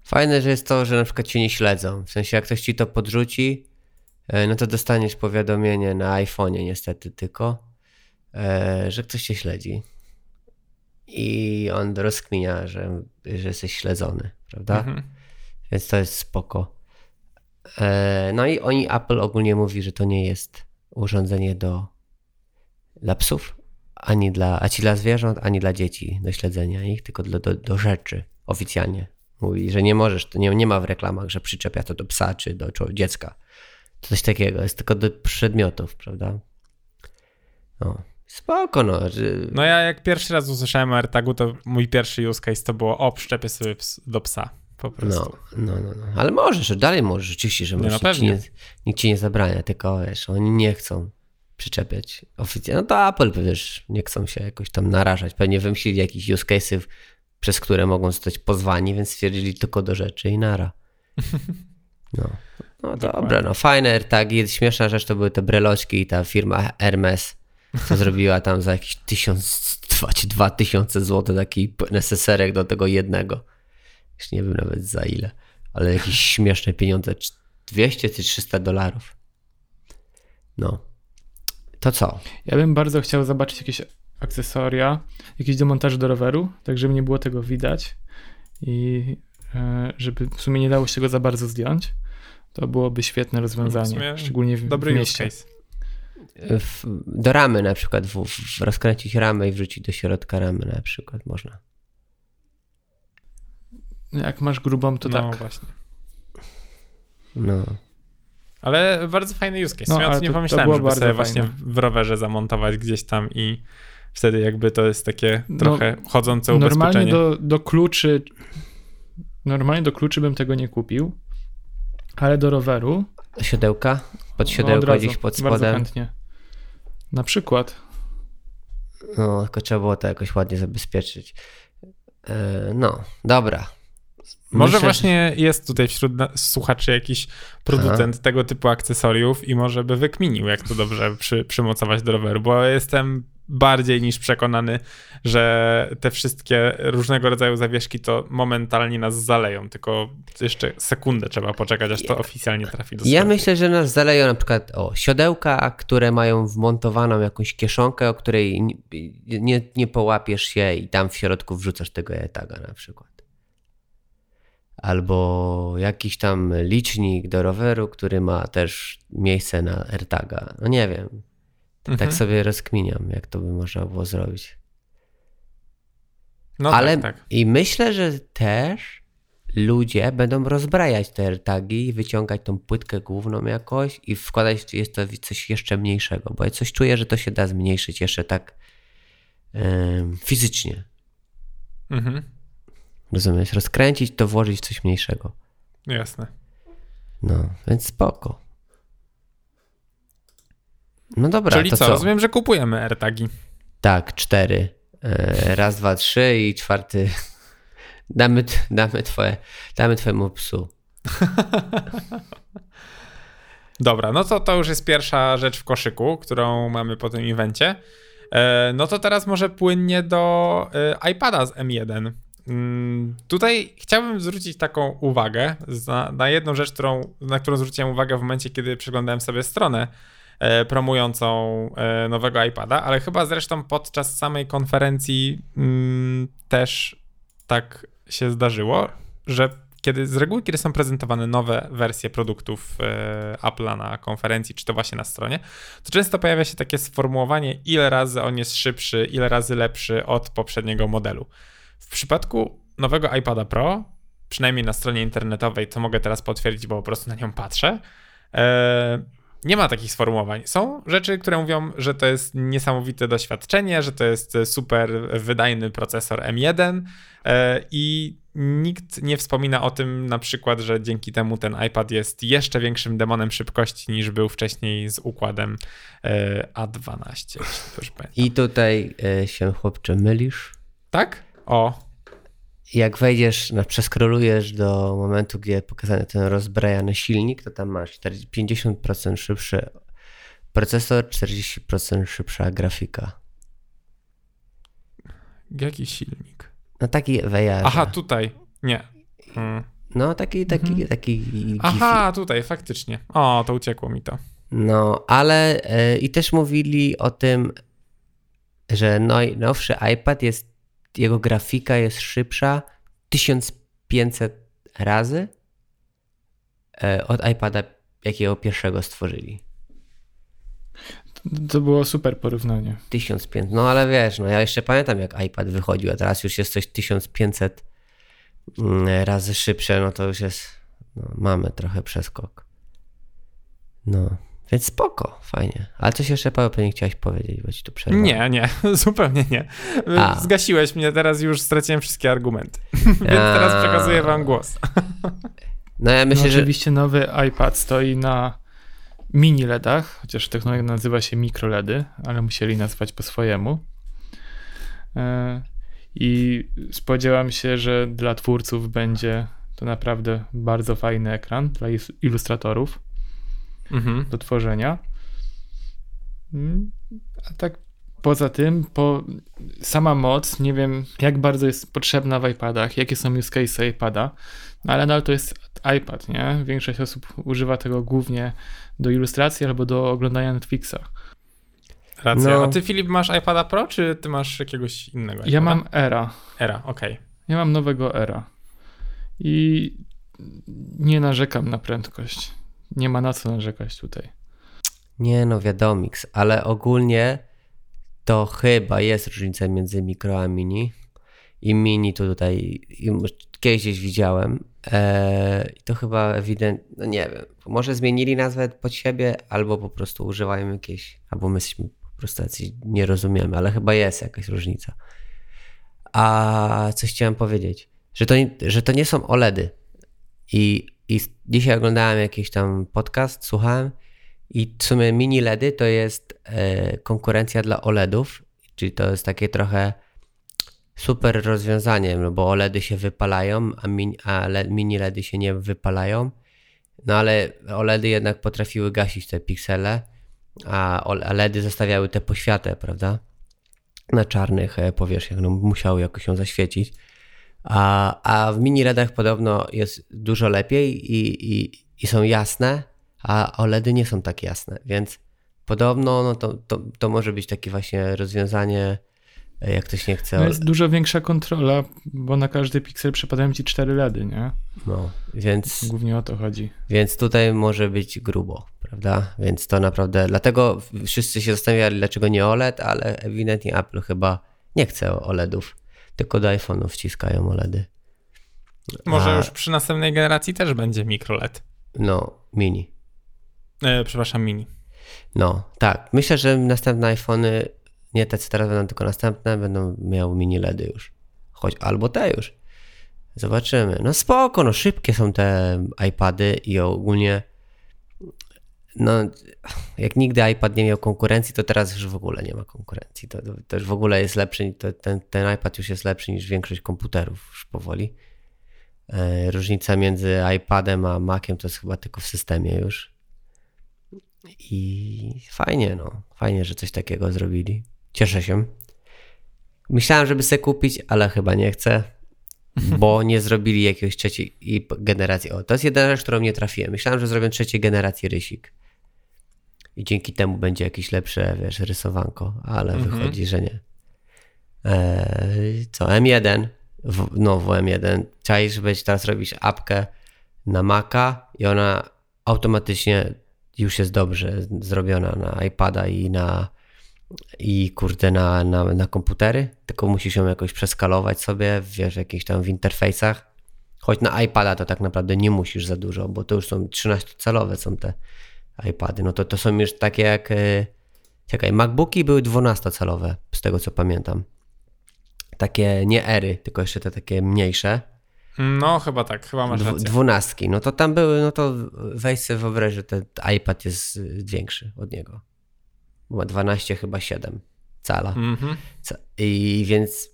Fajne, że jest to, że na przykład cię nie śledzą. W sensie, jak ktoś ci to podrzuci, e, no to dostaniesz powiadomienie na iPhone'ie niestety tylko, że ktoś cię śledzi. I on rozkminia, że, że jesteś śledzony, prawda? Mhm. Więc to jest spoko. E, no i oni, Apple ogólnie mówi, że to nie jest urządzenie do, dla psów, ani dla, ani dla zwierząt, ani dla dzieci do śledzenia ich, tylko do, do, do rzeczy oficjalnie. Mówi, że nie możesz, to nie, nie ma w reklamach, że przyczepia to do psa czy do dziecka. To coś takiego, jest tylko do przedmiotów, prawda? No. Spoko, no. No ja jak pierwszy raz usłyszałem o AirTagu, to mój pierwszy use case to było o, przyczepię sobie do psa. Po prostu. No, no, no, no. Ale możesz, dalej możesz, oczywiście, że możesz. no nikt, ci nie, nikt ci nie zabrania, tylko wiesz, oni nie chcą przyczepiać oficjalnie. No to Apple, wiesz, nie chcą się jakoś tam narażać. Pewnie wymyślili jakieś use cases, przez które mogą zostać pozwani, więc stwierdzili tylko do rzeczy i nara. No, no dobra, no fajne AirTagi. Śmieszna rzecz to były te breloczki i ta firma Hermes, co zrobiła tam za jakieś tysiąc, dwa czy dwa tysiące złotych taki neseserek do tego jednego. Już nie wiem nawet za ile, ale jakieś śmieszne pieniądze, 200 czy 300 dolarów. No. To co? Ja bym bardzo chciał zobaczyć jakieś akcesoria, jakieś demontaże do roweru, tak żeby nie było tego widać i e, żeby w sumie nie dało się tego za bardzo zdjąć. To byłoby świetne rozwiązanie, w szczególnie w, dobry w mieście. Use case. W, do ramy na przykład, w, w rozkręcić ramę i wrzucić do środka ramy na przykład można. Jak masz grubą, to no, tak. właśnie. No. Ale bardzo fajny use case. No, ja ale nie to- to pomyślałem, było żeby bardzo sobie fajne. właśnie w rowerze zamontować gdzieś tam i wtedy jakby to jest takie No, trochę chodzące Normalnie ubezpieczenie. do, do kluczy normalnie do kluczy bym tego nie kupił, ale do roweru Siodełka? Pod od siodełko razu, gdzieś pod bardzo spodem. chętnie. Na przykład No, tylko trzeba było to jakoś ładnie zabezpieczyć. E, no, dobra. Może Myślę, właśnie jest tutaj wśród słuchaczy jakiś producent tego typu akcesoriów i może by wykminił, jak to dobrze przy, przymocować do roweru, bo jestem bardziej niż przekonany, że te wszystkie różnego rodzaju zawieszki to momentalnie nas zaleją, tylko jeszcze sekundę trzeba poczekać, aż to oficjalnie trafi do Ja sklepu. myślę, że nas zaleją na przykład o siodełka, które mają wmontowaną jakąś kieszonkę, o której nie, nie, połapiesz się i tam w środku wrzucasz tego AirTaga na przykład. Albo jakiś tam licznik do roweru, który ma też miejsce na AirTaga. No nie wiem. Mhm. Tak sobie rozkminiam, jak to by można było zrobić. No Ale tak, tak. i myślę, że też ludzie będą rozbrajać te AirTagi wyciągać tą płytkę główną jakoś i wkładać jest to coś jeszcze mniejszego, bo ja coś czuję, że to się da zmniejszyć jeszcze tak em, fizycznie. Mhm. Rozumiesz? Rozkręcić to, włożyć w coś mniejszego. Jasne. No, więc spoko. No dobra, Czyli to co? co? Rozumiem, że kupujemy AirTagi. Tak, cztery. E, raz, dwa, trzy i czwarty. Damy, damy, twoje, damy twojemu psu. Dobra, no to to już jest pierwsza rzecz w koszyku, którą mamy po tym evencie. E, No to teraz może płynnie do e, iPada z M1. Mm, Tutaj chciałbym zwrócić taką uwagę za, na jedną rzecz, którą, na którą zwróciłem uwagę w momencie, kiedy przeglądałem sobie stronę e, promującą e, nowego iPada, ale chyba zresztą podczas samej konferencji mm, też tak się zdarzyło, że kiedy z reguły, kiedy są prezentowane nowe wersje produktów e, Apple'a na konferencji, czy to właśnie na stronie, to często pojawia się takie sformułowanie, ile razy on jest szybszy, ile razy lepszy od poprzedniego modelu. W przypadku nowego iPada Pro, przynajmniej na stronie internetowej, co mogę teraz potwierdzić, bo po prostu na nią patrzę, e, nie ma takich sformułowań. Są rzeczy, które mówią, że to jest niesamowite doświadczenie, że to jest super wydajny procesor M1 e, i nikt nie wspomina o tym na przykład, że dzięki temu ten iPad jest jeszcze większym demonem szybkości niż był wcześniej z układem e, A12. jeśli dobrze pamiętam. I tutaj się chłopcze mylisz. Tak? O, Jak wejdziesz, na, przeskrolujesz do momentu, gdzie pokazany ten rozbrajany silnik, to tam masz 40 50% szybszy procesor, 40% szybsza grafika. jaki silnik? No taki VR. Aha, tutaj. Nie. Mm. No taki, taki, taki. Aha, tutaj, faktycznie. O, to uciekło mi to. No, ale e, i też mówili o tym, że najnowszy iPad jest, jego grafika jest szybsza 1500 razy e, od iPada, jakiego pierwszego stworzyli. to było super porównanie. 1500, no ale wiesz, no ja jeszcze pamiętam jak iPad wychodził, a teraz już jest coś 1500 mm, razy szybsze, no to już jest, no, mamy trochę przeskok. No, Więc spoko, fajnie. Ale coś jeszcze, Paweł, pewnie chciałeś powiedzieć, bo ci tu przerwałem. Nie, nie, zupełnie nie. A. Zgasiłeś mnie, teraz już straciłem wszystkie argumenty. Więc teraz przekazuję wam głos. No ja myślę, no, że... oczywiście nowy iPad stoi na mini LEDach, chociaż technologia nazywa się mikro LEDy, ale musieli nazwać po swojemu. E, I spodziewam się, że dla twórców będzie to naprawdę bardzo fajny ekran dla ilustratorów Mhm. do tworzenia. Mm, A tak poza tym, po, sama moc, nie wiem jak bardzo jest potrzebna w iPadach, jakie są use case iPada, no ale nadal to jest iPad, nie? Większość osób używa tego głównie do ilustracji albo do oglądania Netflixa. Racja. No. A ty, Filip, masz iPada Pro, czy ty masz jakiegoś innego Ja iPada? mam Era, Era, okej. ja mam nowego Era i nie narzekam na prędkość. Nie ma na co narzekać tutaj. Nie no, wiadomiks, ale ogólnie to chyba jest różnica między mikro a mini. I mini to tutaj kiedyś gdzieś widziałem. Eee, to chyba ewidentnie, no nie wiem, może zmienili nazwę pod siebie, albo po prostu używają jakieś, albo my jesteśmy po prostu jacyś nie rozumiemy, ale chyba jest jakaś różnica. A coś chciałem powiedzieć, że to, że to nie są OLEDy. I, I dzisiaj oglądałem jakiś tam podcast, słuchałem i w sumie mini LEDy to jest e, konkurencja dla OLEDów, czyli to jest takie trochę super rozwiązanie, no bo OLEDy się wypalają, a, mini, a LED, mini LEDy się nie wypalają. No ale OLEDy jednak potrafiły gasić te piksele, a, LEDy zostawiały tę poświatę, prawda? Na czarnych e, powierzchniach, no musiały jakoś ją zaświecić. A, a w mini LEDach podobno jest dużo lepiej i, i, i są jasne, a OLEDy nie są tak jasne, więc podobno no to, to, to może być takie właśnie rozwiązanie, jak ktoś nie chce. No jest dużo większa kontrola, bo na każdy piksel przypadają ci cztery LEDy, nie? No, więc, Głównie o to chodzi. więc tutaj może być grubo, prawda? Więc to naprawdę, dlatego wszyscy się zastanawiali, dlaczego nie OLED, ale ewidentnie Apple chyba nie chce OLEDów, tylko do iPhone'ów wciskają OLEDy. Może A- już przy następnej generacji też będzie mikroLED. No, mini. E, przepraszam, mini. No, tak. Myślę, że następne iPhony, nie te co teraz będą, tylko następne, będą miały mini LEDy już. Choć albo te już. Zobaczymy. No spoko, no szybkie są te iPady i ogólnie no jak nigdy iPad nie miał konkurencji, to teraz już w ogóle nie ma konkurencji. To, to, to już w ogóle jest lepszy, to, ten, ten iPad już jest lepszy niż większość komputerów już powoli. E, różnica między iPadem a Maciem to jest chyba tylko w systemie już. I fajnie, no. Fajnie, że coś takiego zrobili. Cieszę się. Myślałem, żeby sobie kupić, ale chyba nie chcę, bo nie zrobili jakiegoś trzeciej generacji. O, to jest jedna rzecz, którą nie trafiłem. Myślałem, że zrobią trzeciej generacji rysik. I dzięki temu będzie jakieś lepsze, wiesz, rysowanko, ale wychodzi, że nie. Eee, co, M1, w, no w M1, czaisz, że będziesz teraz robić apkę na Maca i ona automatycznie już jest dobrze zrobiona na iPada i na i kurde na, na, na komputery, tylko musisz ją jakoś przeskalować sobie, wiesz, jakichś tam w interfejsach. Choć na iPada to tak naprawdę nie musisz za dużo, bo to już są 13-calowe są te iPady. No to to są już takie jak e, czekaj, MacBooki były 12-calowe, z tego co pamiętam. Takie nie ery, tylko jeszcze te takie mniejsze. No, chyba tak, chyba masz rację. dwunastki. No to tam były, no to weź sobie wyobraź, że ten iPad jest y, większy od niego. Ma 12 chyba 7 cala. Mhm. Ca- I więc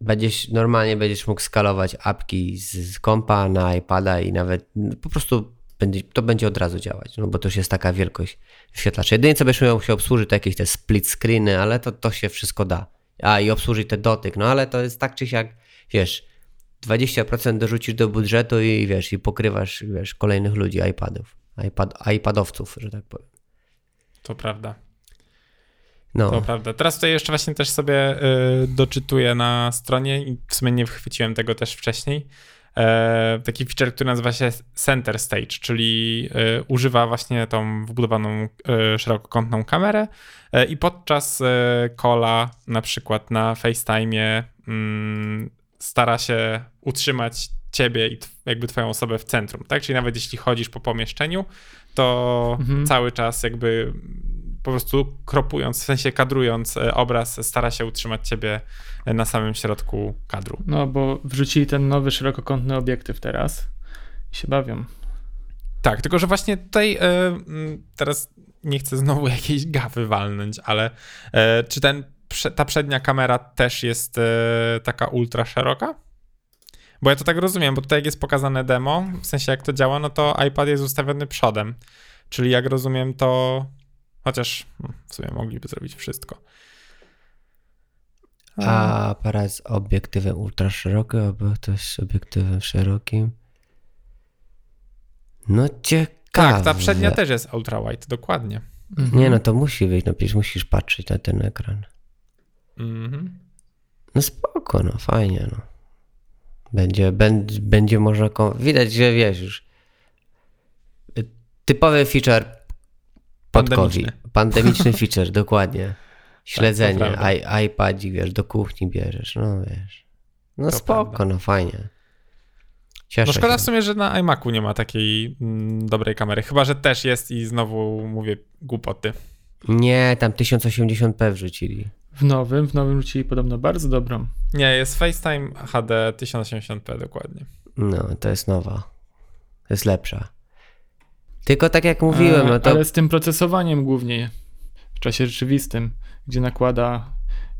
będziesz, normalnie będziesz mógł skalować apki z, z kompa na iPada i nawet no, po prostu będzie, to będzie od razu działać, no bo to już jest taka wielkość wyświetlacza. Jedynie co będziesz się obsłużyć to jakieś te split screeny, ale to, to się wszystko da. A i obsłużyć te dotyk, no ale to jest tak czy siak, wiesz, 20% dorzucisz do budżetu i wiesz, i pokrywasz, wiesz, kolejnych ludzi iPadów, iPad, iPadowców, że tak powiem. To prawda. No. To prawda. Teraz tutaj jeszcze właśnie też sobie y, doczytuję na stronie i w sumie nie wychwyciłem tego też wcześniej. E, taki feature, który nazywa się Center Stage, czyli y, używa właśnie tą wbudowaną y, szerokokątną kamerę e, i podczas calla na przykład na FaceTime'ie mm, stara się utrzymać ciebie i jakby twoją osobę w centrum, tak? Czyli nawet jeśli chodzisz po pomieszczeniu, to mhm. cały czas jakby po prostu kropując, w sensie kadrując e, obraz, stara się utrzymać ciebie na samym środku kadru. No, bo wrzucili ten nowy szerokokątny obiektyw teraz i się bawią. Tak, tylko że właśnie tutaj e, teraz nie chcę znowu jakiejś gafy walnąć, ale e, czy ten, ta przednia kamera też jest taka ultra szeroka? Bo ja to tak rozumiem, bo tutaj jak jest pokazane demo, w sensie jak to działa, no to iPad jest ustawiony przodem. Czyli jak rozumiem, to chociaż hmm, w sumie mogliby zrobić wszystko. A aparat z obiektywem ultra szerokim, albo też z obiektywem szerokim. No ciekawe. Tak, ta przednia też jest ultra wide, dokładnie. Mhm. Nie, no to musi być, no przecież musisz patrzeć na ten ekran. Mhm. No spoko, no fajnie, no. Będzie, będzie, będzie można. Widać, że wiesz już. Typowy feature podkowi. Pandemiczny feature, dokładnie. Tak, Śledzenie, tak, iPadzik, wiesz, do kuchni bierzesz, no wiesz. No to spoko, prawda. no fajnie. Cieszę no szkoda się. w sumie, że na iMacu nie ma takiej mm, dobrej kamery. Chyba, że też jest i znowu mówię głupoty. Nie, tam 1080p wrzucili. W nowym, w nowym rzucili podobno bardzo dobrą. Nie, jest FaceTime HD 1080p dokładnie. No, to jest nowa. To jest lepsza. Tylko tak jak mówiłem, no to... Ale z tym procesowaniem głównie w czasie rzeczywistym, gdzie nakłada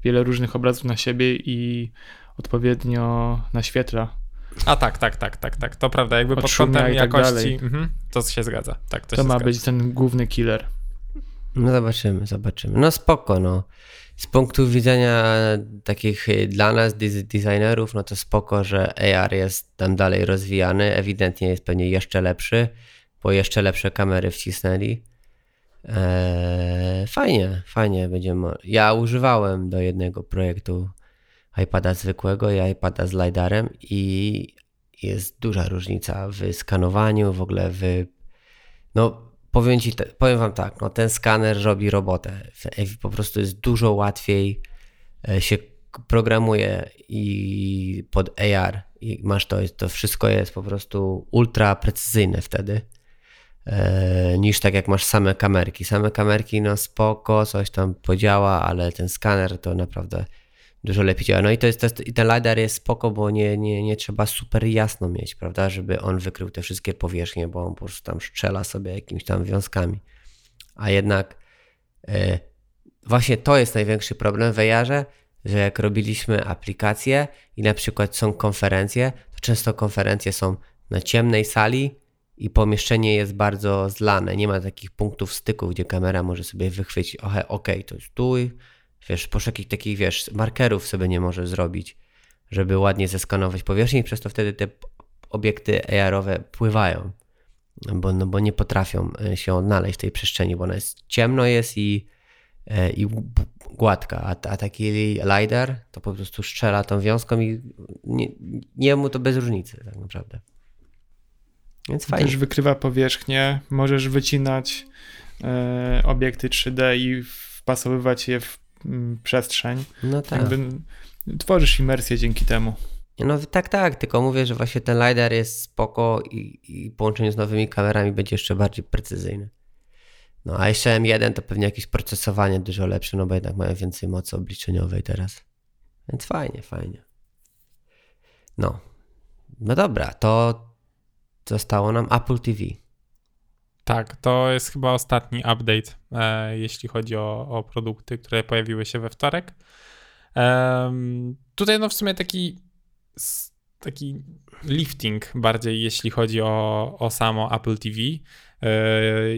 wiele różnych obrazów na siebie i odpowiednio naświetla. A tak, tak, tak, tak, tak. To prawda, jakby pod kątem tak jakości mhm, to się zgadza. Tak, to, to ma zgadza. być ten główny killer. No zobaczymy, zobaczymy. No spoko, no. Z punktu widzenia takich y, dla nas designerów, no to spoko, że AR jest tam dalej rozwijany. Ewidentnie jest pewnie jeszcze lepszy, bo jeszcze lepsze kamery wcisnęli. Eee, fajnie, fajnie będziemy. Ja używałem do jednego projektu iPada zwykłego i iPada z LiDARem i jest duża różnica w skanowaniu, w ogóle w no powiem, ci, powiem wam tak, no ten skaner robi robotę. Po prostu jest dużo łatwiej e, się programuje i pod AR i masz to, to wszystko jest po prostu ultra precyzyjne wtedy niż tak jak masz same kamerki. Same kamerki no spoko, coś tam podziała, ale ten skaner to naprawdę dużo lepiej działa. No i to jest, to jest, i ten LiDAR jest spoko, bo nie, nie, nie trzeba super jasno mieć, prawda, żeby on wykrył te wszystkie powierzchnie, bo on po prostu tam strzela sobie jakimiś tam wiązkami. A jednak e, właśnie to jest największy problem w AR-ze, że jak robiliśmy aplikacje i na przykład są konferencje, to często konferencje są na ciemnej sali i pomieszczenie jest bardzo zlane. Nie ma takich punktów styku, gdzie kamera może sobie wychwycić, okej, okay, to jest tu, wiesz, poszukać takich, wiesz, markerów sobie nie może zrobić, żeby ładnie zeskanować powierzchnię i przez to wtedy te obiekty AR-owe pływają, bo, no, bo nie potrafią e, się odnaleźć w tej przestrzeni, bo ona jest ciemno jest i, e, i gładka, a, a taki LiDAR to po prostu strzela tą wiązką i nie, nie mu to bez różnicy tak naprawdę. Więc fajnie. Też wykrywa powierzchnię, możesz wycinać e, obiekty 3D i wpasowywać je w Mm, przestrzeń. No tak. Jakby tworzysz imersję dzięki temu. No tak, tak, tylko mówię, że właśnie ten LiDAR jest spoko i, i połączeniu z nowymi kamerami będzie jeszcze bardziej precyzyjny. No a jeszcze M1 to pewnie jakieś procesowanie dużo lepsze, no bo jednak mają więcej mocy obliczeniowej teraz. Więc fajnie, fajnie. No. No dobra, to zostało nam Apple TV. Tak, to jest chyba ostatni update, e, jeśli chodzi o, o, produkty, które pojawiły się we wtorek. E, tutaj no w sumie taki, taki lifting bardziej, jeśli chodzi o, o samo Apple TV, e,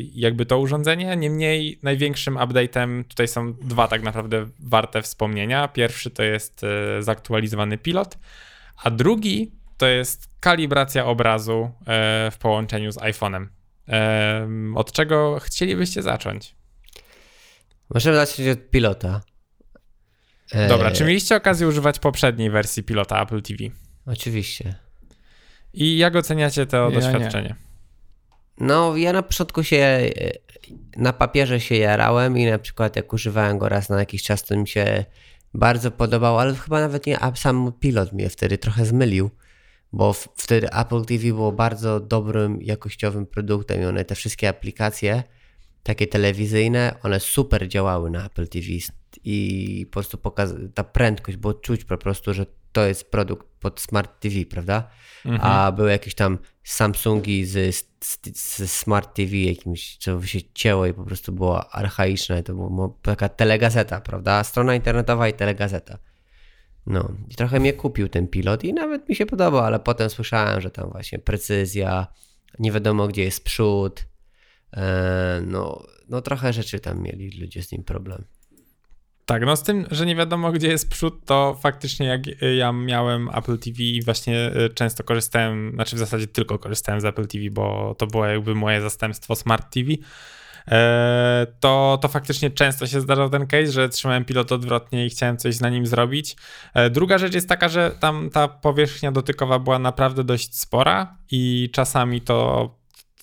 jakby to urządzenie. Niemniej największym update'em tutaj są dwa tak naprawdę warte wspomnienia. Pierwszy to jest e, zaktualizowany pilot, a drugi to jest kalibracja obrazu e, w połączeniu z iPhone'em. Od czego chcielibyście zacząć? Możemy zacząć od pilota. Dobra, e, czy mieliście okazję używać poprzedniej wersji pilota Apple TV? Oczywiście. I jak oceniacie to ja doświadczenie? Nie. No, ja na początku się e, na papierze się jarałem i na przykład jak używałem go raz na jakiś czas, to mi się bardzo podobał, ale chyba nawet nie, a sam pilot mnie wtedy trochę zmylił, bo wtedy Apple TV było bardzo dobrym, jakościowym produktem i one te wszystkie aplikacje takie telewizyjne, one super działały na Apple TV i po prostu pokaz- ta prędkość, bo czuć po prostu, że to jest produkt pod Smart TV, prawda? Mhm. A były jakieś tam Samsungi z, z, z, Smart TV jakimś, co się cięło i po prostu było archaiczne. To była taka telegazeta, prawda? Strona internetowa i telegazeta. No, i trochę mnie kupił ten pilot i nawet mi się podobał, ale potem słyszałem, że tam właśnie precyzja, nie wiadomo gdzie jest przód. E, no, no trochę rzeczy tam mieli ludzie z nim problem. Tak, no z tym, że nie wiadomo gdzie jest przód, to faktycznie jak ja miałem Apple TV i właśnie y, często korzystałem, znaczy w zasadzie tylko korzystałem z Apple TV, bo to było jakby moje zastępstwo Smart TV, to, to faktycznie często się zdarzał ten case, że trzymałem pilot odwrotnie i chciałem coś na nim zrobić. E, druga rzecz jest taka, że tam ta powierzchnia dotykowa była naprawdę dość spora i czasami to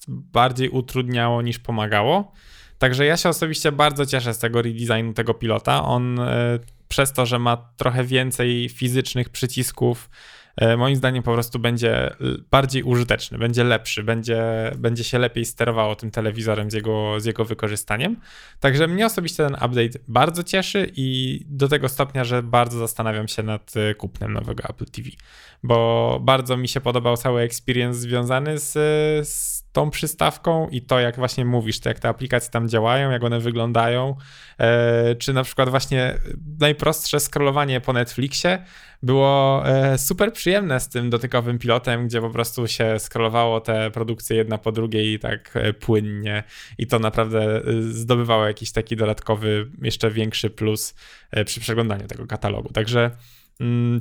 bardziej utrudniało niż pomagało. Także ja się osobiście bardzo cieszę z tego redesignu tego pilota. On e, przez to, że ma trochę więcej fizycznych przycisków, e, moim zdaniem po prostu będzie bardziej użyteczny, będzie lepszy, będzie, będzie się lepiej sterowało tym telewizorem z jego, z jego wykorzystaniem. Także mnie osobiście ten update bardzo cieszy i do tego stopnia, że bardzo zastanawiam się nad e, kupnem nowego Apple TV, bo bardzo mi się podobał cały experience związany z, z tą przystawką i to, jak właśnie mówisz, to jak te aplikacje tam działają, jak one wyglądają, e, czy na przykład właśnie najprostsze scrollowanie po Netflixie było e, super przyjemne z tym dotykowym pilotem, gdzie po prostu się scrollowało te produkcje jedna po drugiej tak e, płynnie i to naprawdę zdobywało jakiś taki dodatkowy, jeszcze większy plus przy przeglądaniu tego katalogu. Także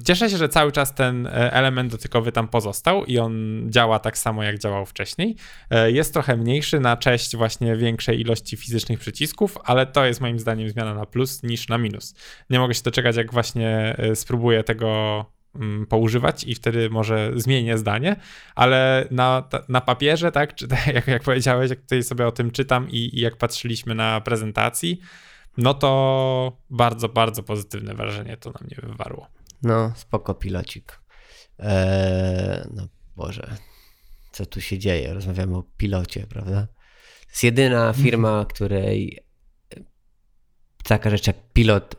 cieszę się, że cały czas ten e, element dotykowy tam pozostał i on działa tak samo, jak działał wcześniej. E, jest trochę mniejszy na cześć właśnie większej ilości fizycznych przycisków, ale to jest moim zdaniem zmiana na plus niż na minus. Nie mogę się doczekać, jak właśnie e, spróbuję tego mm, poużywać i wtedy może zmienię zdanie, ale na, na papierze, tak, czy jak, jak powiedziałeś, jak tutaj sobie o tym czytam i, i jak patrzyliśmy na prezentacji, no to bardzo, bardzo pozytywne wrażenie to na mnie wywarło. No, spoko pilocik. Eee, no Boże, co tu się dzieje? Rozmawiamy o pilocie, prawda? To jest jedyna firma, mhm. której taka rzecz jak pilot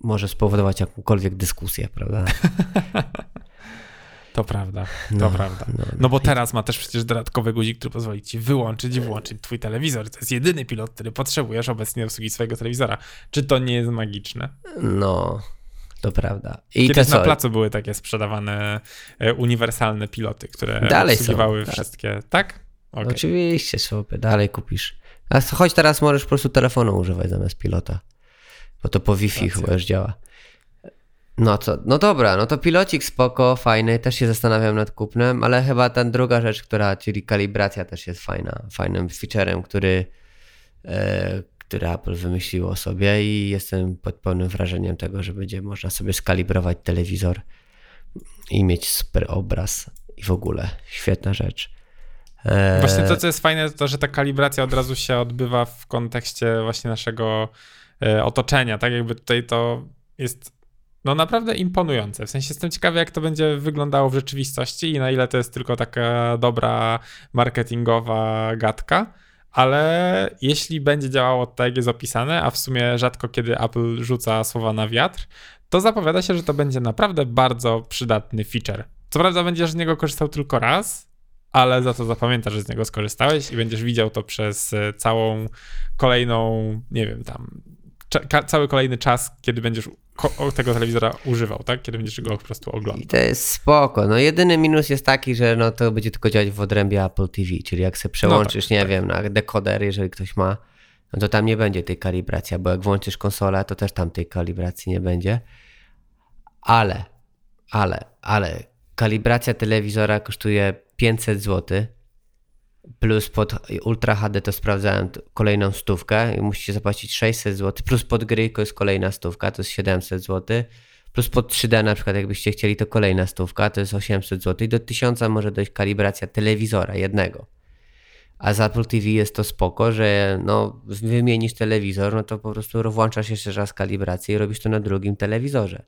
może spowodować jakąkolwiek dyskusję, prawda? To prawda, to no, prawda. No, no, no bo teraz ma też przecież dodatkowy guzik, który pozwoli ci wyłączyć i włączyć twój telewizor. To jest jedyny pilot, który potrzebujesz obecnie do obsługi swojego telewizora. Czy to nie jest magiczne? No, to prawda. I Kiedyś na placu były takie sprzedawane e, uniwersalne piloty, które dalej obsługiwały są, tak. wszystkie. Tak? Okay. Oczywiście, sobie dalej kupisz. A choć teraz możesz po prostu telefonu używać zamiast pilota. Bo to po Wi-Fi Racja. chyba już działa. No co, no dobra, no to pilocik spoko, fajny, też się zastanawiam nad kupnem, ale chyba ta druga rzecz, która, czyli kalibracja też jest fajna, fajnym featurem, który, e, który Apple wymyśliło sobie i jestem pod pełnym wrażeniem tego, że będzie można sobie skalibrować telewizor i mieć super obraz i w ogóle świetna rzecz. E, właśnie to, co jest fajne, to że ta kalibracja od razu się odbywa w kontekście właśnie naszego e, otoczenia, tak jakby tutaj to jest no naprawdę imponujące. W sensie jestem ciekawy, jak to będzie wyglądało w rzeczywistości i na ile to jest tylko taka dobra marketingowa gadka ale jeśli będzie działało tak, jak jest opisane, a w sumie rzadko kiedy Apple rzuca słowa na wiatr, to zapowiada się, że to będzie naprawdę bardzo przydatny feature. Co prawda będziesz z niego korzystał tylko raz, ale za to zapamiętasz, że z niego skorzystałeś i będziesz widział to przez e, całą kolejną, nie wiem, tam cały kolejny czas, kiedy będziesz tego telewizora używał, tak? Kiedy będziesz go po prostu oglądał. I to jest spoko. No jedyny minus jest taki, że no to będzie tylko działać w odrębie Apple TV, czyli jak sobie przełączysz, no tak, nie tak. wiem, na dekoder, jeżeli ktoś ma, no to tam nie będzie tej kalibracji, bo jak włączysz konsolę, to też tam tej kalibracji nie będzie. Ale, ale, ale kalibracja telewizora kosztuje 500 zł plus pod Ultra HD to sprawdzałem kolejną stówkę i musicie zapłacić 600 zł, plus pod gry to jest kolejna stówka, to jest 700 zł, plus pod 3D na przykład jakbyście chcieli to kolejna stówka, to jest 800 zł i do 1000 może dojść kalibracja telewizora jednego. A z Apple TV jest to spoko, że no, wymienisz telewizor, no to po prostu włączasz jeszcze raz kalibrację i robisz to na drugim telewizorze.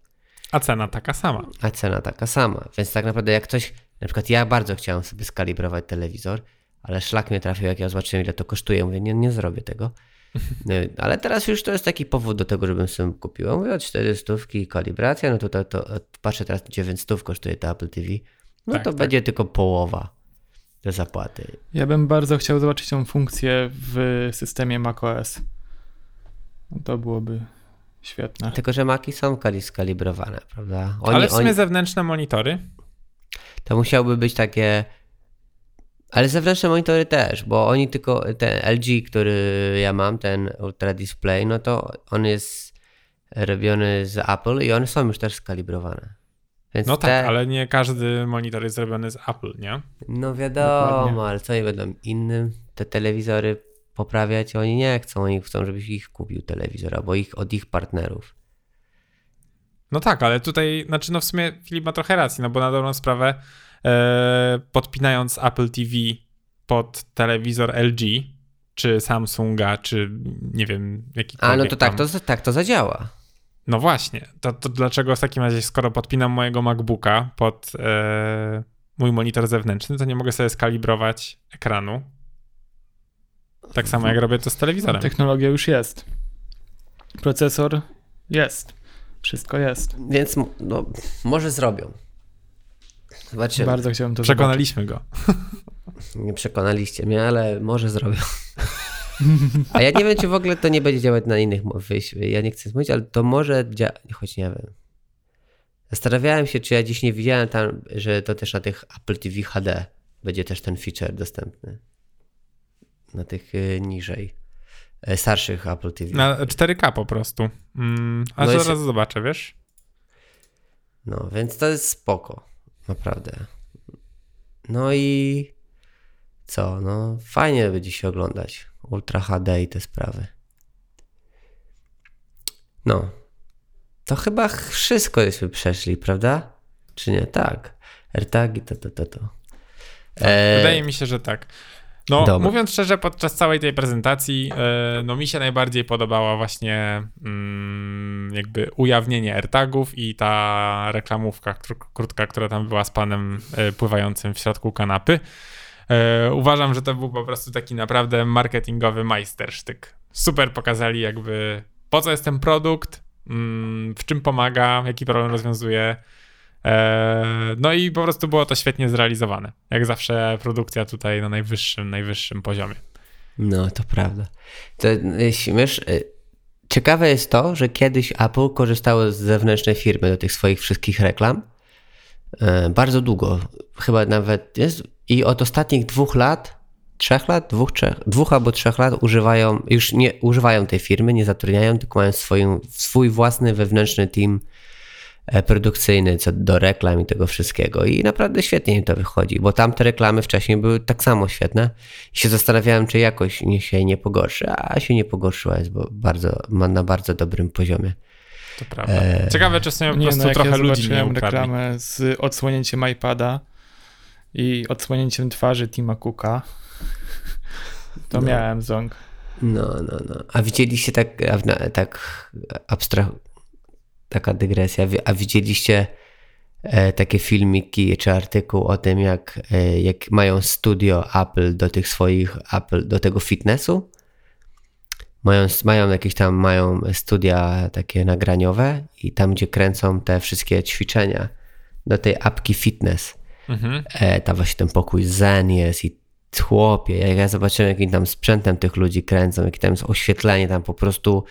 A cena taka sama. A cena taka sama. Więc tak naprawdę jak ktoś, na przykład ja bardzo chciałem sobie skalibrować telewizor, ale szlak mnie trafił, jak ja zobaczyłem ile to kosztuje. Mówię, nie, nie zrobię tego. No, ale teraz już to jest taki powód do tego, żebym sobie kupił. Mówię, 4 stówki kalibracja, no to, to, to patrzę teraz 900 kosztuje to Apple TV. No Tak, to tak. będzie tylko połowa te zapłaty. Ja bym bardzo chciał zobaczyć tą funkcję w systemie macOS. To byłoby świetne. Tylko, że maki są kali- skalibrowane, prawda? Oni, Ale w sumie oni, zewnętrzne monitory. to musiałyby być takie. Ale zewnętrzne monitory też, bo oni tylko. Ten LG, który ja mam, ten Ultra Display, no to on jest robiony z Apple i one są już też skalibrowane. Więc No te, tak, ale nie każdy monitor jest zrobiony z Apple, nie? No wiadomo, Dokładnie. ale co oni będą innym te telewizory poprawiać? Oni nie chcą, oni chcą, żebyś ich kupił telewizor, albo ich od ich partnerów. No tak, ale tutaj, znaczy no w sumie Filip ma trochę racji, no bo na dobrą sprawę podpinając Apple TV pod telewizor LG, czy Samsunga, czy nie wiem, jakikolwiek A no to tak, tam. to, tak to zadziała. No właśnie, to, to dlaczego w takim razie, skoro podpinam mojego MacBooka pod e, mój monitor zewnętrzny, to nie mogę sobie skalibrować ekranu? Tak samo jak robię to z telewizorem. Technologia już jest. Procesor jest. Wszystko jest. Więc no, może zrobią. Zobaczymy. Bardzo chciałbym to Przekonaliśmy go. Nie przekonaliście mnie, ale może zrobią. A ja nie wiem, czy w ogóle to nie będzie działać na innych wyjść. Ja nie chcę mówić, ale to może działać, choć nie wiem. Zastanawiałem się, czy ja dziś nie widziałem tam, że to też na tych Apple TV HD będzie też ten feature dostępny. Na tych y, niżej. y, Starszych Apple TV. Na 4K po prostu. Mm, a No zaraz jest- zobaczę, wiesz? No, więc to jest spoko. Naprawdę. No i co? No, fajnie będzie się oglądać. Ultra HD i te sprawy. No. To chyba wszystko żeśmy przeszli, prawda? Czy nie? Tak. AirTagi, to, to, to, to. E, Wydaje mi się, że tak. No, mówiąc szczerze, podczas całej tej prezentacji, e, no mi się najbardziej podobała właśnie mm, jakby ujawnienie AirTagów i ta reklamówka kró- krótka, która tam była z panem e, pływającym w środku kanapy. E, uważam, że to był po prostu taki naprawdę marketingowy majstersztyk. Super pokazali jakby po co jest ten produkt, mm, w czym pomaga, jaki problem rozwiązuje. E, No i po prostu było to świetnie zrealizowane. Jak zawsze produkcja tutaj na najwyższym, najwyższym poziomie. No, to prawda. To, wiesz, y, ciekawe jest to, że kiedyś Apple korzystało z zewnętrznej firmy do tych swoich wszystkich reklam. e, Bardzo długo, chyba nawet jest. I od ostatnich dwóch lat, trzech lat, dwóch, trzech, dwóch albo trzech lat używają, już nie używają tej firmy, nie zatrudniają, tylko mają swój własny wewnętrzny team e, produkcyjny co do reklam i tego wszystkiego. I naprawdę świetnie im to wychodzi, bo tamte reklamy wcześniej były tak samo świetne. I się zastanawiałem, czy jakoś nie się nie pogorszy, a się nie pogorszyła, jest bo bardzo, ma na bardzo dobrym poziomie. To prawda. Ciekawe, czy sobie po Nie prostu no, jak trochę ja ludzi nie ukradli. reklamę z odsłonięciem iPada i odsłonięciem twarzy Tima Cooka, to No. miałem ząg. No, no, no. A widzieliście tak, a, w- na- tak abstrah... taka dygresja, a widzieliście e, takie filmiki czy artykuł o tym, jak, e, jak mają studio Apple do tych swoich Apple, do tego fitnessu? Mają, mają jakieś tam, mają studia takie nagraniowe i tam, gdzie kręcą te wszystkie ćwiczenia do tej apki fitness Mhm. e, tam właśnie ten pokój zen jest i chłopie, jak ja zobaczyłem jakim tam sprzętem tych ludzi kręcą, jakie tam jest oświetlenie, tam po prostu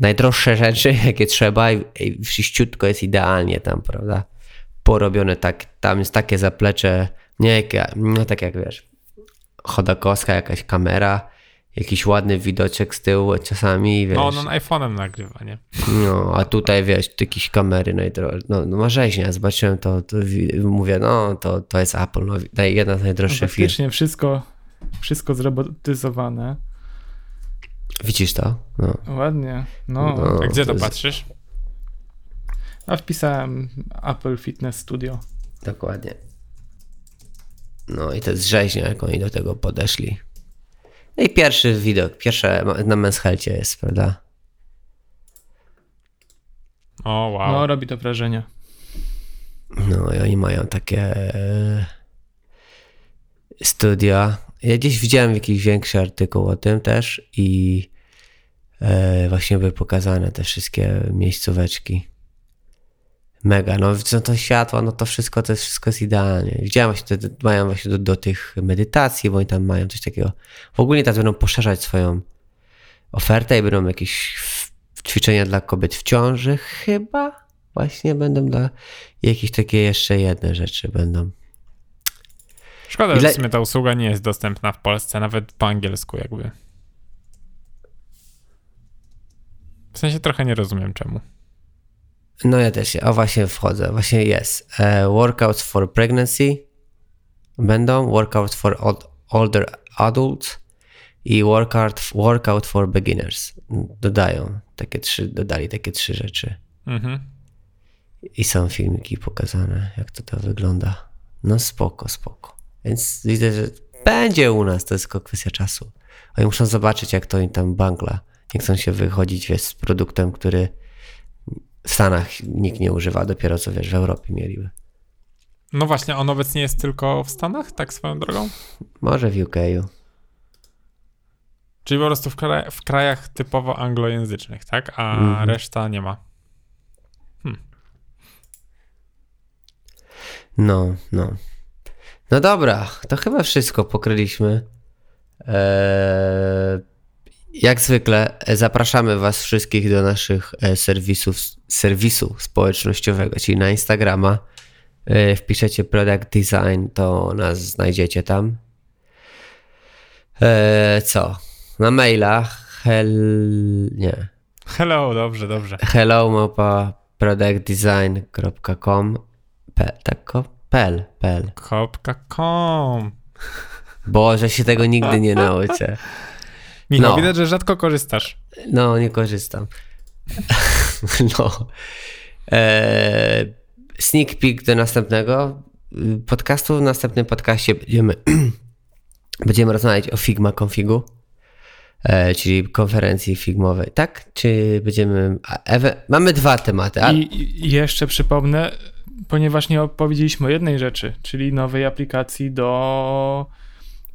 najdroższe rzeczy, jakie trzeba i, i wszyściutko jest idealnie tam, prawda? Porobione tak, tam jest takie zaplecze, nie jak, ja- no tak jak wiesz, chodakowska jakaś kamera, jakiś ładny widoczek z tyłu czasami, wiesz. No, no iPhone'em nagrywa, nie? No, a tutaj wiesz, jakieś kamery najdroższe. No, no ma rzeźnia, zobaczyłem to, to wi- mówię, no to, to jest Apple, no, jedna z najdroższych firm. Faktycznie wszystko, wszystko zrobotyzowane. Widzisz to? No. Ładnie. No, No. A gdzie to to jest- patrzysz? a wpisałem Apple Fitness Studio. Dokładnie. No i to jest rzeźnia, jak oni do tego podeszli. No i pierwszy widok, pierwsze na Men's jest, prawda? O, wow. No, robi to wrażenie. No i oni mają takie e, studia. Ja gdzieś widziałem jakiś większy artykuł o tym też i e, właśnie były pokazane te wszystkie miejscóweczki. Mega, no co to światło, no to wszystko, to wszystko jest idealnie. Widziałem właśnie, te, mają właśnie do, do tych medytacji, bo oni tam mają coś takiego. W ogóle teraz będą poszerzać swoją ofertę i będą jakieś ćwiczenia dla kobiet w ciąży, chyba właśnie będą dla jakieś takie jeszcze jedne rzeczy będą. Szkoda, Ile- że w sumie ta usługa nie jest dostępna w Polsce, nawet po angielsku jakby. W sensie trochę nie rozumiem czemu. No ja też, o właśnie wchodzę, właśnie jest. E, workouts for pregnancy będą, workouts for old, older adults i workout, workout for beginners. Dodają takie trzy, dodali takie trzy rzeczy. Mhm. I są filmiki pokazane, jak to to wygląda. No spoko, spoko. Więc widzę, że będzie u nas, to jest tylko kwestia czasu. Oni muszą zobaczyć, jak to im tam bangla. Nie chcą się wychodzić wiesz, z produktem, który w Stanach nikt nie używa, dopiero co wiesz, w Europie mieliby. No właśnie, on obecnie jest tylko w Stanach, tak swoją drogą? Może w UK. Czyli po prostu w, kraj, w krajach typowo anglojęzycznych, tak? A Mhm. reszta nie ma. No, no. No dobra, to chyba wszystko pokryliśmy. Eee, jak zwykle e, zapraszamy Was wszystkich do naszych e, serwisów, serwisu społecznościowego, czyli na Instagrama. E, Wpiszecie Product Design, to nas znajdziecie tam. Eee, co? Na mailach hel... nie. Hello, dobrze, dobrze. hello małpa productdesign.com tak? Pel, pel. Kop.com. Boże, się tego nigdy nie nauczę. Michał, No. widać, że rzadko korzystasz. No, nie korzystam. no. Eee, sneak peek do następnego podcastu. W następnym podcaście będziemy, będziemy rozmawiać o Figma Configu, e, czyli konferencji figmowej. Tak? Czy będziemy... Ewe, mamy dwa tematy. A, I, I jeszcze przypomnę, ponieważ nie opowiedzieliśmy o jednej rzeczy, czyli nowej aplikacji do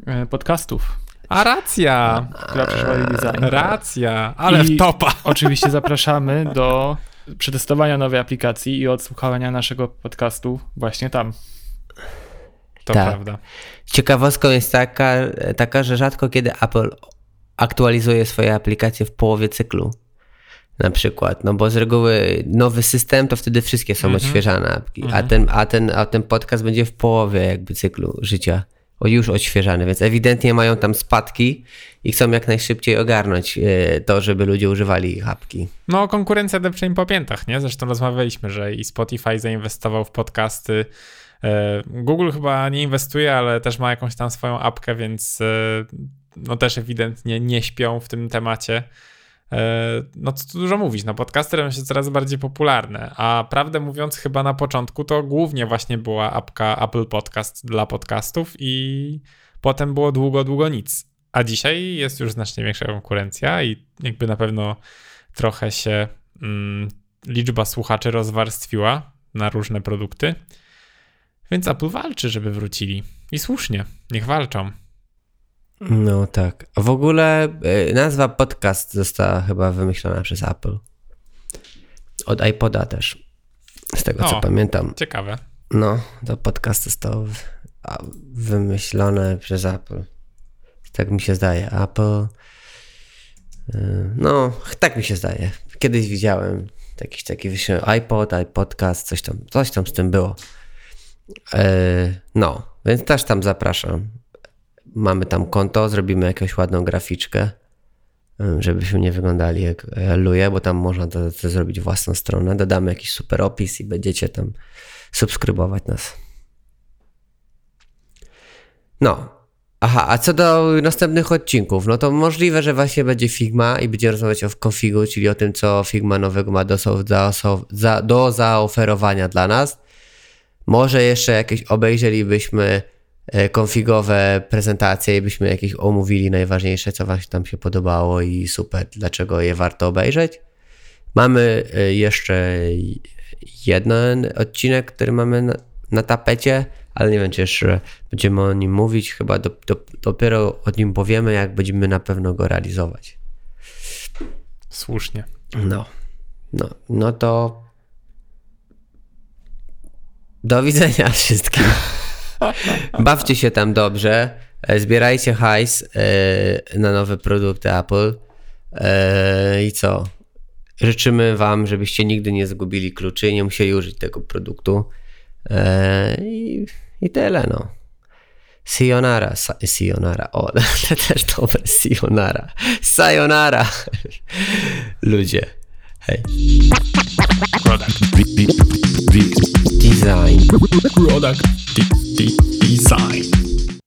e, podcastów, A racja! która przyszła design. Racja! Ale I- w topa! Oczywiście zapraszamy do przetestowania nowej aplikacji i odsłuchania naszego podcastu właśnie tam. To Tak. prawda. Ciekawostką jest taka, taka, że rzadko kiedy Apple aktualizuje swoje aplikacje w połowie cyklu. Na przykład, no bo z reguły nowy system, to wtedy wszystkie są Mhm. odświeżane apki, a, Mhm. ten, a, ten, a ten podcast będzie w połowie jakby cyklu życia, już odświeżany, więc ewidentnie mają tam spadki i chcą jak najszybciej ogarnąć e, to, żeby ludzie używali ich apki. No, konkurencja depcze im po piętach, nie? Zresztą rozmawialiśmy, że i Spotify zainwestował w podcasty. E, Google chyba nie inwestuje, ale też ma jakąś tam swoją apkę, więc e, no też ewidentnie nie śpią w tym temacie. E, No co tu dużo mówić, no podcasty robią się coraz bardziej popularne, a prawdę mówiąc chyba na początku to głównie właśnie była apka Apple Podcast dla podcastów i potem było długo, długo nic. A dzisiaj jest już znacznie większa konkurencja i jakby na pewno trochę się mm, liczba słuchaczy rozwarstwiła na różne produkty. Więc Apple walczy, żeby wrócili. I słusznie, niech walczą. No tak. A w ogóle e, nazwa podcast została chyba wymyślona przez Apple. Od iPoda też. Z tego co O. pamiętam. Ciekawe. No, to podcast został wymyślone przez Apple. Tak mi się zdaje. Apple. y, No, tak mi się zdaje. Kiedyś widziałem jakiś taki iPod, iPodcast, coś tam, coś tam z tym było. E, No, więc też tam zapraszam. Mamy tam konto, zrobimy jakąś ładną graficzkę, żebyśmy nie wyglądali jak luje, bo tam można to, to zrobić własną stronę. Dodamy jakiś super opis i będziecie tam subskrybować nas. No. Aha, a co do następnych odcinków, no to możliwe, że właśnie będzie Figma i będziemy rozmawiać o konfigu, czyli o tym, co Figma nowego ma do, do zaoferowania dla nas. Może jeszcze jakieś obejrzelibyśmy konfigowe prezentacje i byśmy jakieś omówili najważniejsze, co wam tam się podobało i super, dlaczego je warto obejrzeć. Mamy e, jeszcze jeden odcinek, który mamy na, na tapecie, ale nie wiem, czy jeszcze będziemy o nim mówić. Chyba do, do, dopiero o nim powiemy, jak będziemy na pewno go realizować. Słusznie. No, no, no to do widzenia wszystkim. Bawcie się tam dobrze. E, zbierajcie hajs e, na nowe produkty Apple. E, I co? Życzymy Wam, żebyście nigdy nie zgubili kluczy i nie musieli użyć tego produktu. I, i tyle, no. Sayonara, sa, sayonara, o, to też dobre, sayonara, sayonara, ludzie, hej. Product. Design. Product. Design.